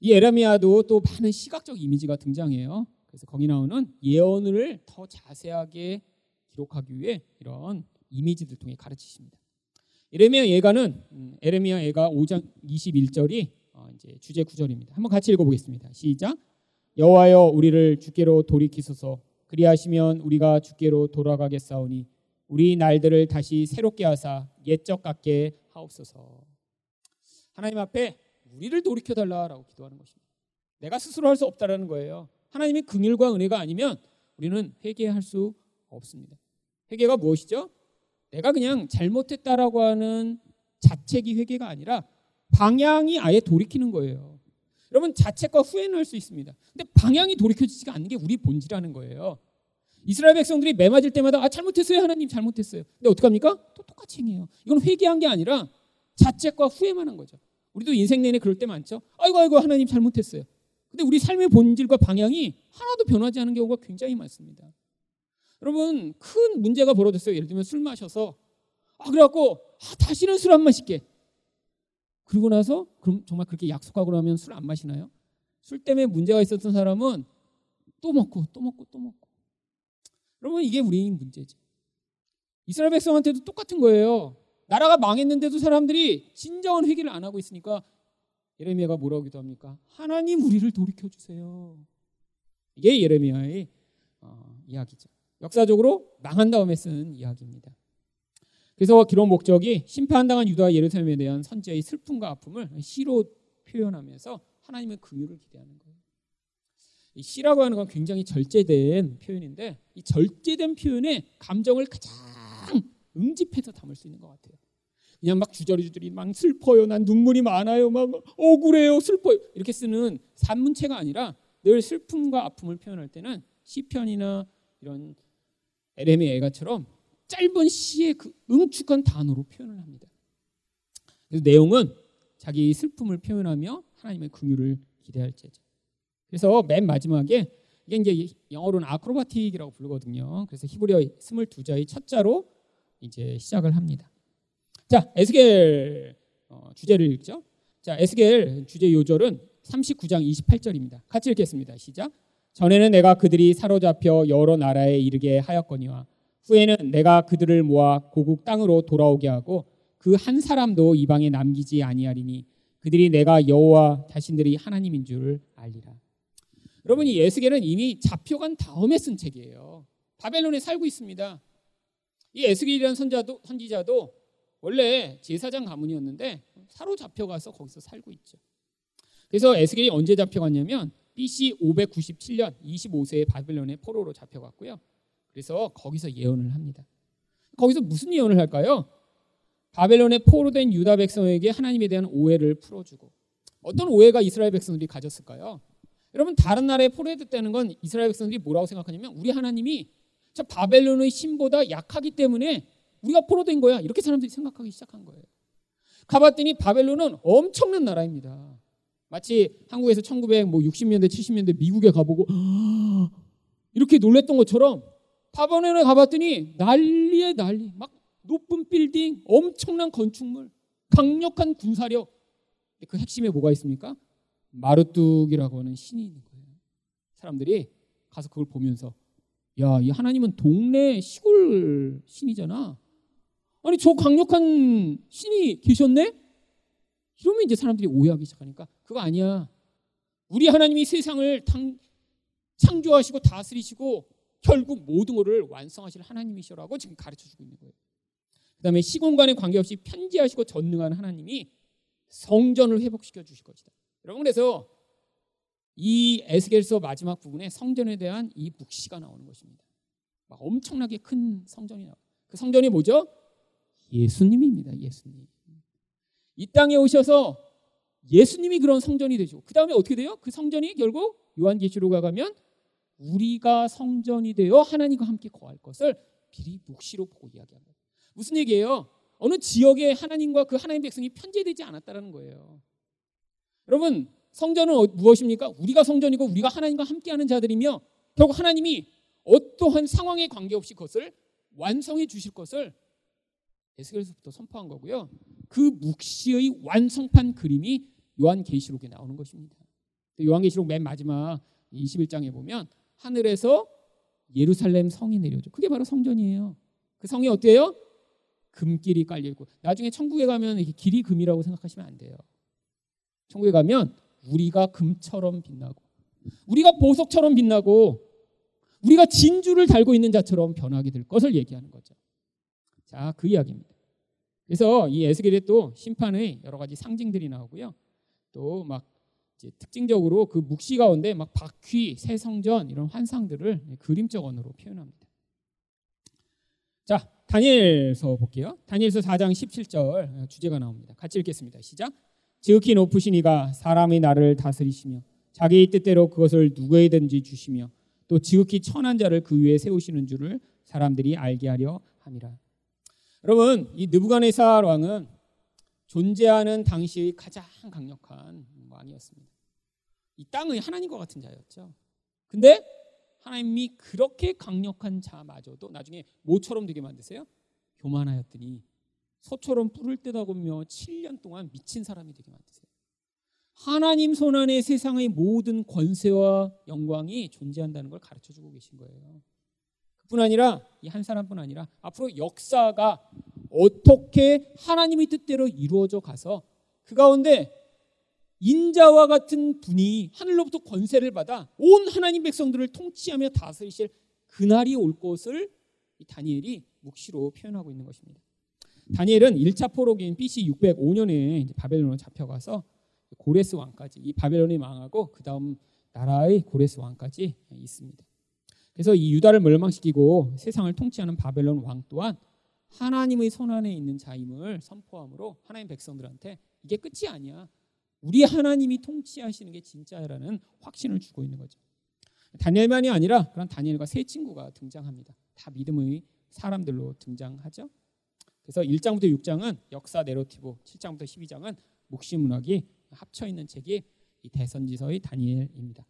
이 에라미아도 또 많은 시각적 이미지가 등장해요. 그래서 거기 나오는 예언을 더 자세하게 기록하기 위해 이런 이미지들 통해 가르치십니다. 에레미야 예가는 음, 에레미야 예가 5장 21절이 어, 이제 주제 구절입니다. 한번 같이 읽어보겠습니다. 시작. 여호와여 우리를 주께로 돌이키소서. 그리하시면 우리가 주께로 돌아가겠사오니 우리 날들을 다시 새롭게 하사 옛적 같게 하옵소서. 하나님 앞에 우리를 돌이켜 달라라고 기도하는 것입니다. 내가 스스로 할 수 없다라는 거예요. 하나님의 긍휼과 은혜가 아니면 우리는 회개할 수 없습니다. 회개가 무엇이죠? 내가 그냥 잘못했다라고 하는 자책이 회개가 아니라 방향이 아예 돌이키는 거예요. 여러분 자책과 후회는 할 수 있습니다. 근데 방향이 돌이켜지지가 않는 게 우리 본질이라는 거예요. 이스라엘 백성들이 매 맞을 때마다 아 잘못했어요 하나님 잘못했어요. 근데 어떡합니까? 또 똑같이 행해요. 이건 회개한 게 아니라 자책과 후회만 한 거죠. 우리도 인생 내내 그럴 때 많죠. 아이고 아이고 하나님 잘못했어요. 근데 우리 삶의 본질과 방향이 하나도 변하지 않은 경우가 굉장히 많습니다. 여러분 큰 문제가 벌어졌어요. 예를 들면 술 마셔서 아 그래갖고 아, 다시는 술 안 마실게. 그리고 나서 그럼 정말 그렇게 약속하고 나면 술 안 마시나요? 술 때문에 문제가 있었던 사람은 또 먹고 또 먹고 또 먹고. 여러분 이게 우리 문제죠. 이스라엘 백성한테도 똑같은 거예요. 나라가 망했는데도 사람들이 진정한 회개를 안 하고 있으니까 예레미야가 뭐라고 기도합니까? 하나님 우리를 돌이켜 주세요. 이게 예레미야의 어, 이야기죠. 역사적으로 망한 다음에 쓴 이야기입니다. 그래서 기록 목적이 심판당한 유다와 예루살렘에 대한 선지의 슬픔과 아픔을 시로 표현하면서 하나님의 긍휼을 기대하는 거예요. 이 시라고 하는 건 굉장히 절제된 표현인데 이 절제된 표현에 감정을 가장 응집해서 담을 수 있는 것 같아요. 그냥 막 주저리주저리 막 슬퍼요. 난 눈물이 많아요. 막 억울해요. 슬퍼요. 이렇게 쓰는 산문체가 아니라 늘 슬픔과 아픔을 표현할 때는 시편이나 이런 에레미 애가처럼 짧은 시의 그 응축한 단어로 표현을 합니다. 내용은 자기 슬픔을 표현하며 하나님의 긍휼을 기대할 제자. 그래서 맨 마지막에 이게 이제 영어로는 아크로바틱이라고 부르거든요. 그래서 히브리어 22자의 첫 자로 이제 시작을 합니다. 자, 에스겔 어, 주제를 읽죠. 자, 에스겔 주제 요절은 39장 28절입니다. 같이 읽겠습니다. 시작. 전에는 내가 그들이 사로잡혀 여러 나라에 이르게 하였거니와 후에는 내가 그들을 모아 고국 땅으로 돌아오게 하고 그 한 사람도 이방에 남기지 아니하리니 그들이 내가 여호와 자신들이 하나님인 줄 알리라. 여러분 이 에스겔은 이미 잡혀간 다음에 쓴 책이에요. 바벨론에 살고 있습니다. 이 에스겔이라는 선자도, 선지자도 원래 제사장 가문이었는데 사로잡혀가서 거기서 살고 있죠. 그래서 에스겔이 언제 잡혀갔냐면 BC 597년 25세에 바벨론의 포로로 잡혀갔고요. 그래서 거기서 예언을 합니다. 거기서 무슨 예언을 할까요? 바벨론의 포로 된 유다 백성에게 하나님에 대한 오해를 풀어주고 어떤 오해가 이스라엘 백성들이 가졌을까요? 여러분 다른 나라에 포로했다는 건 이스라엘 백성들이 뭐라고 생각하냐면 우리 하나님이 저 바벨론의 신보다 약하기 때문에 우리가 포로된 거야 이렇게 사람들이 생각하기 시작한 거예요. 가봤더니 바벨론은 엄청난 나라입니다. 마치 한국에서 1960년대 70년대 미국에 가보고 [GASPS] 이렇게 놀랬던 것처럼 바벨론에 가봤더니 난리에 난리 막 높은 빌딩 엄청난 건축물 강력한 군사력 그 핵심에 뭐가 있습니까? 마르뚝이라고 하는 신이 있는 거예요. 사람들이 가서 그걸 보면서 야, 이 하나님은 동네 시골 신이잖아. 아니 저 강력한 신이 계셨네? 이러면 이제 사람들이 오해하기 시작하니까 그거 아니야. 우리 하나님이 세상을 탕, 창조하시고 다스리시고 결국 모든 것을 완성하실 하나님이시라고 지금 가르쳐 주고 있는 거예요. 그다음에 시공간에 관계없이 편지하시고 전능한 하나님이 성전을 회복시켜 주실 것이다. 여러분 그래서 이 에스겔서 마지막 부분에 성전에 대한 이 묵시가 나오는 것입니다. 막 엄청나게 큰 성전이 나와. 그 성전이 뭐죠? 예수님입니다. 예수님. 이 땅에 오셔서 예수님이 그런 성전이 되죠. 그 다음에 어떻게 돼요? 그 성전이 결국 요한계시록에 가면 우리가 성전이 되어 하나님과 함께 거할 것을 미리 묵시로 보고 이야기합니다. 무슨 얘기예요? 어느 지역에 하나님과 그 하나님 백성이 편제되지 않았다는 거예요. 여러분 성전은 어, 무엇입니까? 우리가 성전이고 우리가 하나님과 함께하는 자들이며 결국 하나님이 어떠한 상황에 관계없이 그것을 완성해 주실 것을 에스겔서부터 선포한 거고요. 그 묵시의 완성판 그림이 요한계시록에 나오는 것입니다. 요한계시록 맨 마지막 21장에 보면 하늘에서 예루살렘 성이 내려져. 그게 바로 성전이에요. 그 성이 어때요? 금길이 깔려 있고 나중에 천국에 가면 이게 길이 금이라고 생각하시면 안 돼요. 천국에 가면 우리가 금처럼 빛나고 우리가 보석처럼 빛나고 우리가 진주를 달고 있는 자처럼 변하게 될 것을 얘기하는 거죠. 자, 그 이야기입니다. 그래서 이 에스겔에 또 심판의 여러 가지 상징들이 나오고요. 또 막 특징적으로 그 묵시 가운데 막 바퀴, 새 성전 이런 환상들을 그림적 언어로 표현합니다. 자, 다니엘서 볼게요. 다니엘서 4장 17절 주제가 나옵니다. 같이 읽겠습니다. 시작. 지극히 높으신 이가 사람의 나를 다스리시며 자기의 뜻대로 그것을 누구에든지 주시며 또 지극히 천한 자를 그 위에 세우시는 줄을 사람들이 알게 하려 함이라. 여러분, 이 느부갓네살 왕은 존재하는 당시의 가장 강력한 왕이었습니다. 이 땅의 하나님과 같은 자였죠. 근데 하나님이 그렇게 강력한 자마저도 나중에 모처럼 되게 만드세요. 교만하였더니 소처럼 뿔을 뜯어보며 7년 동안 미친 사람이 되게 만드세요. 하나님 손 안에 세상의 모든 권세와 영광이 존재한다는 걸 가르쳐 주고 계신 거예요. 그뿐 아니라 이 한 사람뿐 아니라 앞으로 역사가 어떻게 하나님의 뜻대로 이루어져 가서 그 가운데 인자와 같은 분이 하늘로부터 권세를 받아 온 하나님 백성들을 통치하며 다스리실 그날이 올 것을 다니엘이 묵시로 표현하고 있는 것입니다. 다니엘은 1차 포로기인 BC 605년에 바벨론으로 잡혀가서 고레스 왕까지 이 바벨론이 망하고 그 다음 나라의 고레스 왕까지 있습니다. 그래서 이 유다를 멸망시키고 세상을 통치하는 바벨론 왕 또한 하나님의 손안에 있는 자임을 선포함으로 하나님 백성들한테 이게 끝이 아니야. 우리 하나님이 통치하시는 게 진짜라는 확신을 주고 있는 거죠. 다니엘만이 아니라 그런 다니엘과 세 친구가 등장합니다. 다 믿음의 사람들로 등장하죠. 그래서 1장부터 6장은 역사 내러티브, 7장부터 12장은 묵시 문학이 합쳐 있는 책이 이 대선지서의 다니엘입니다.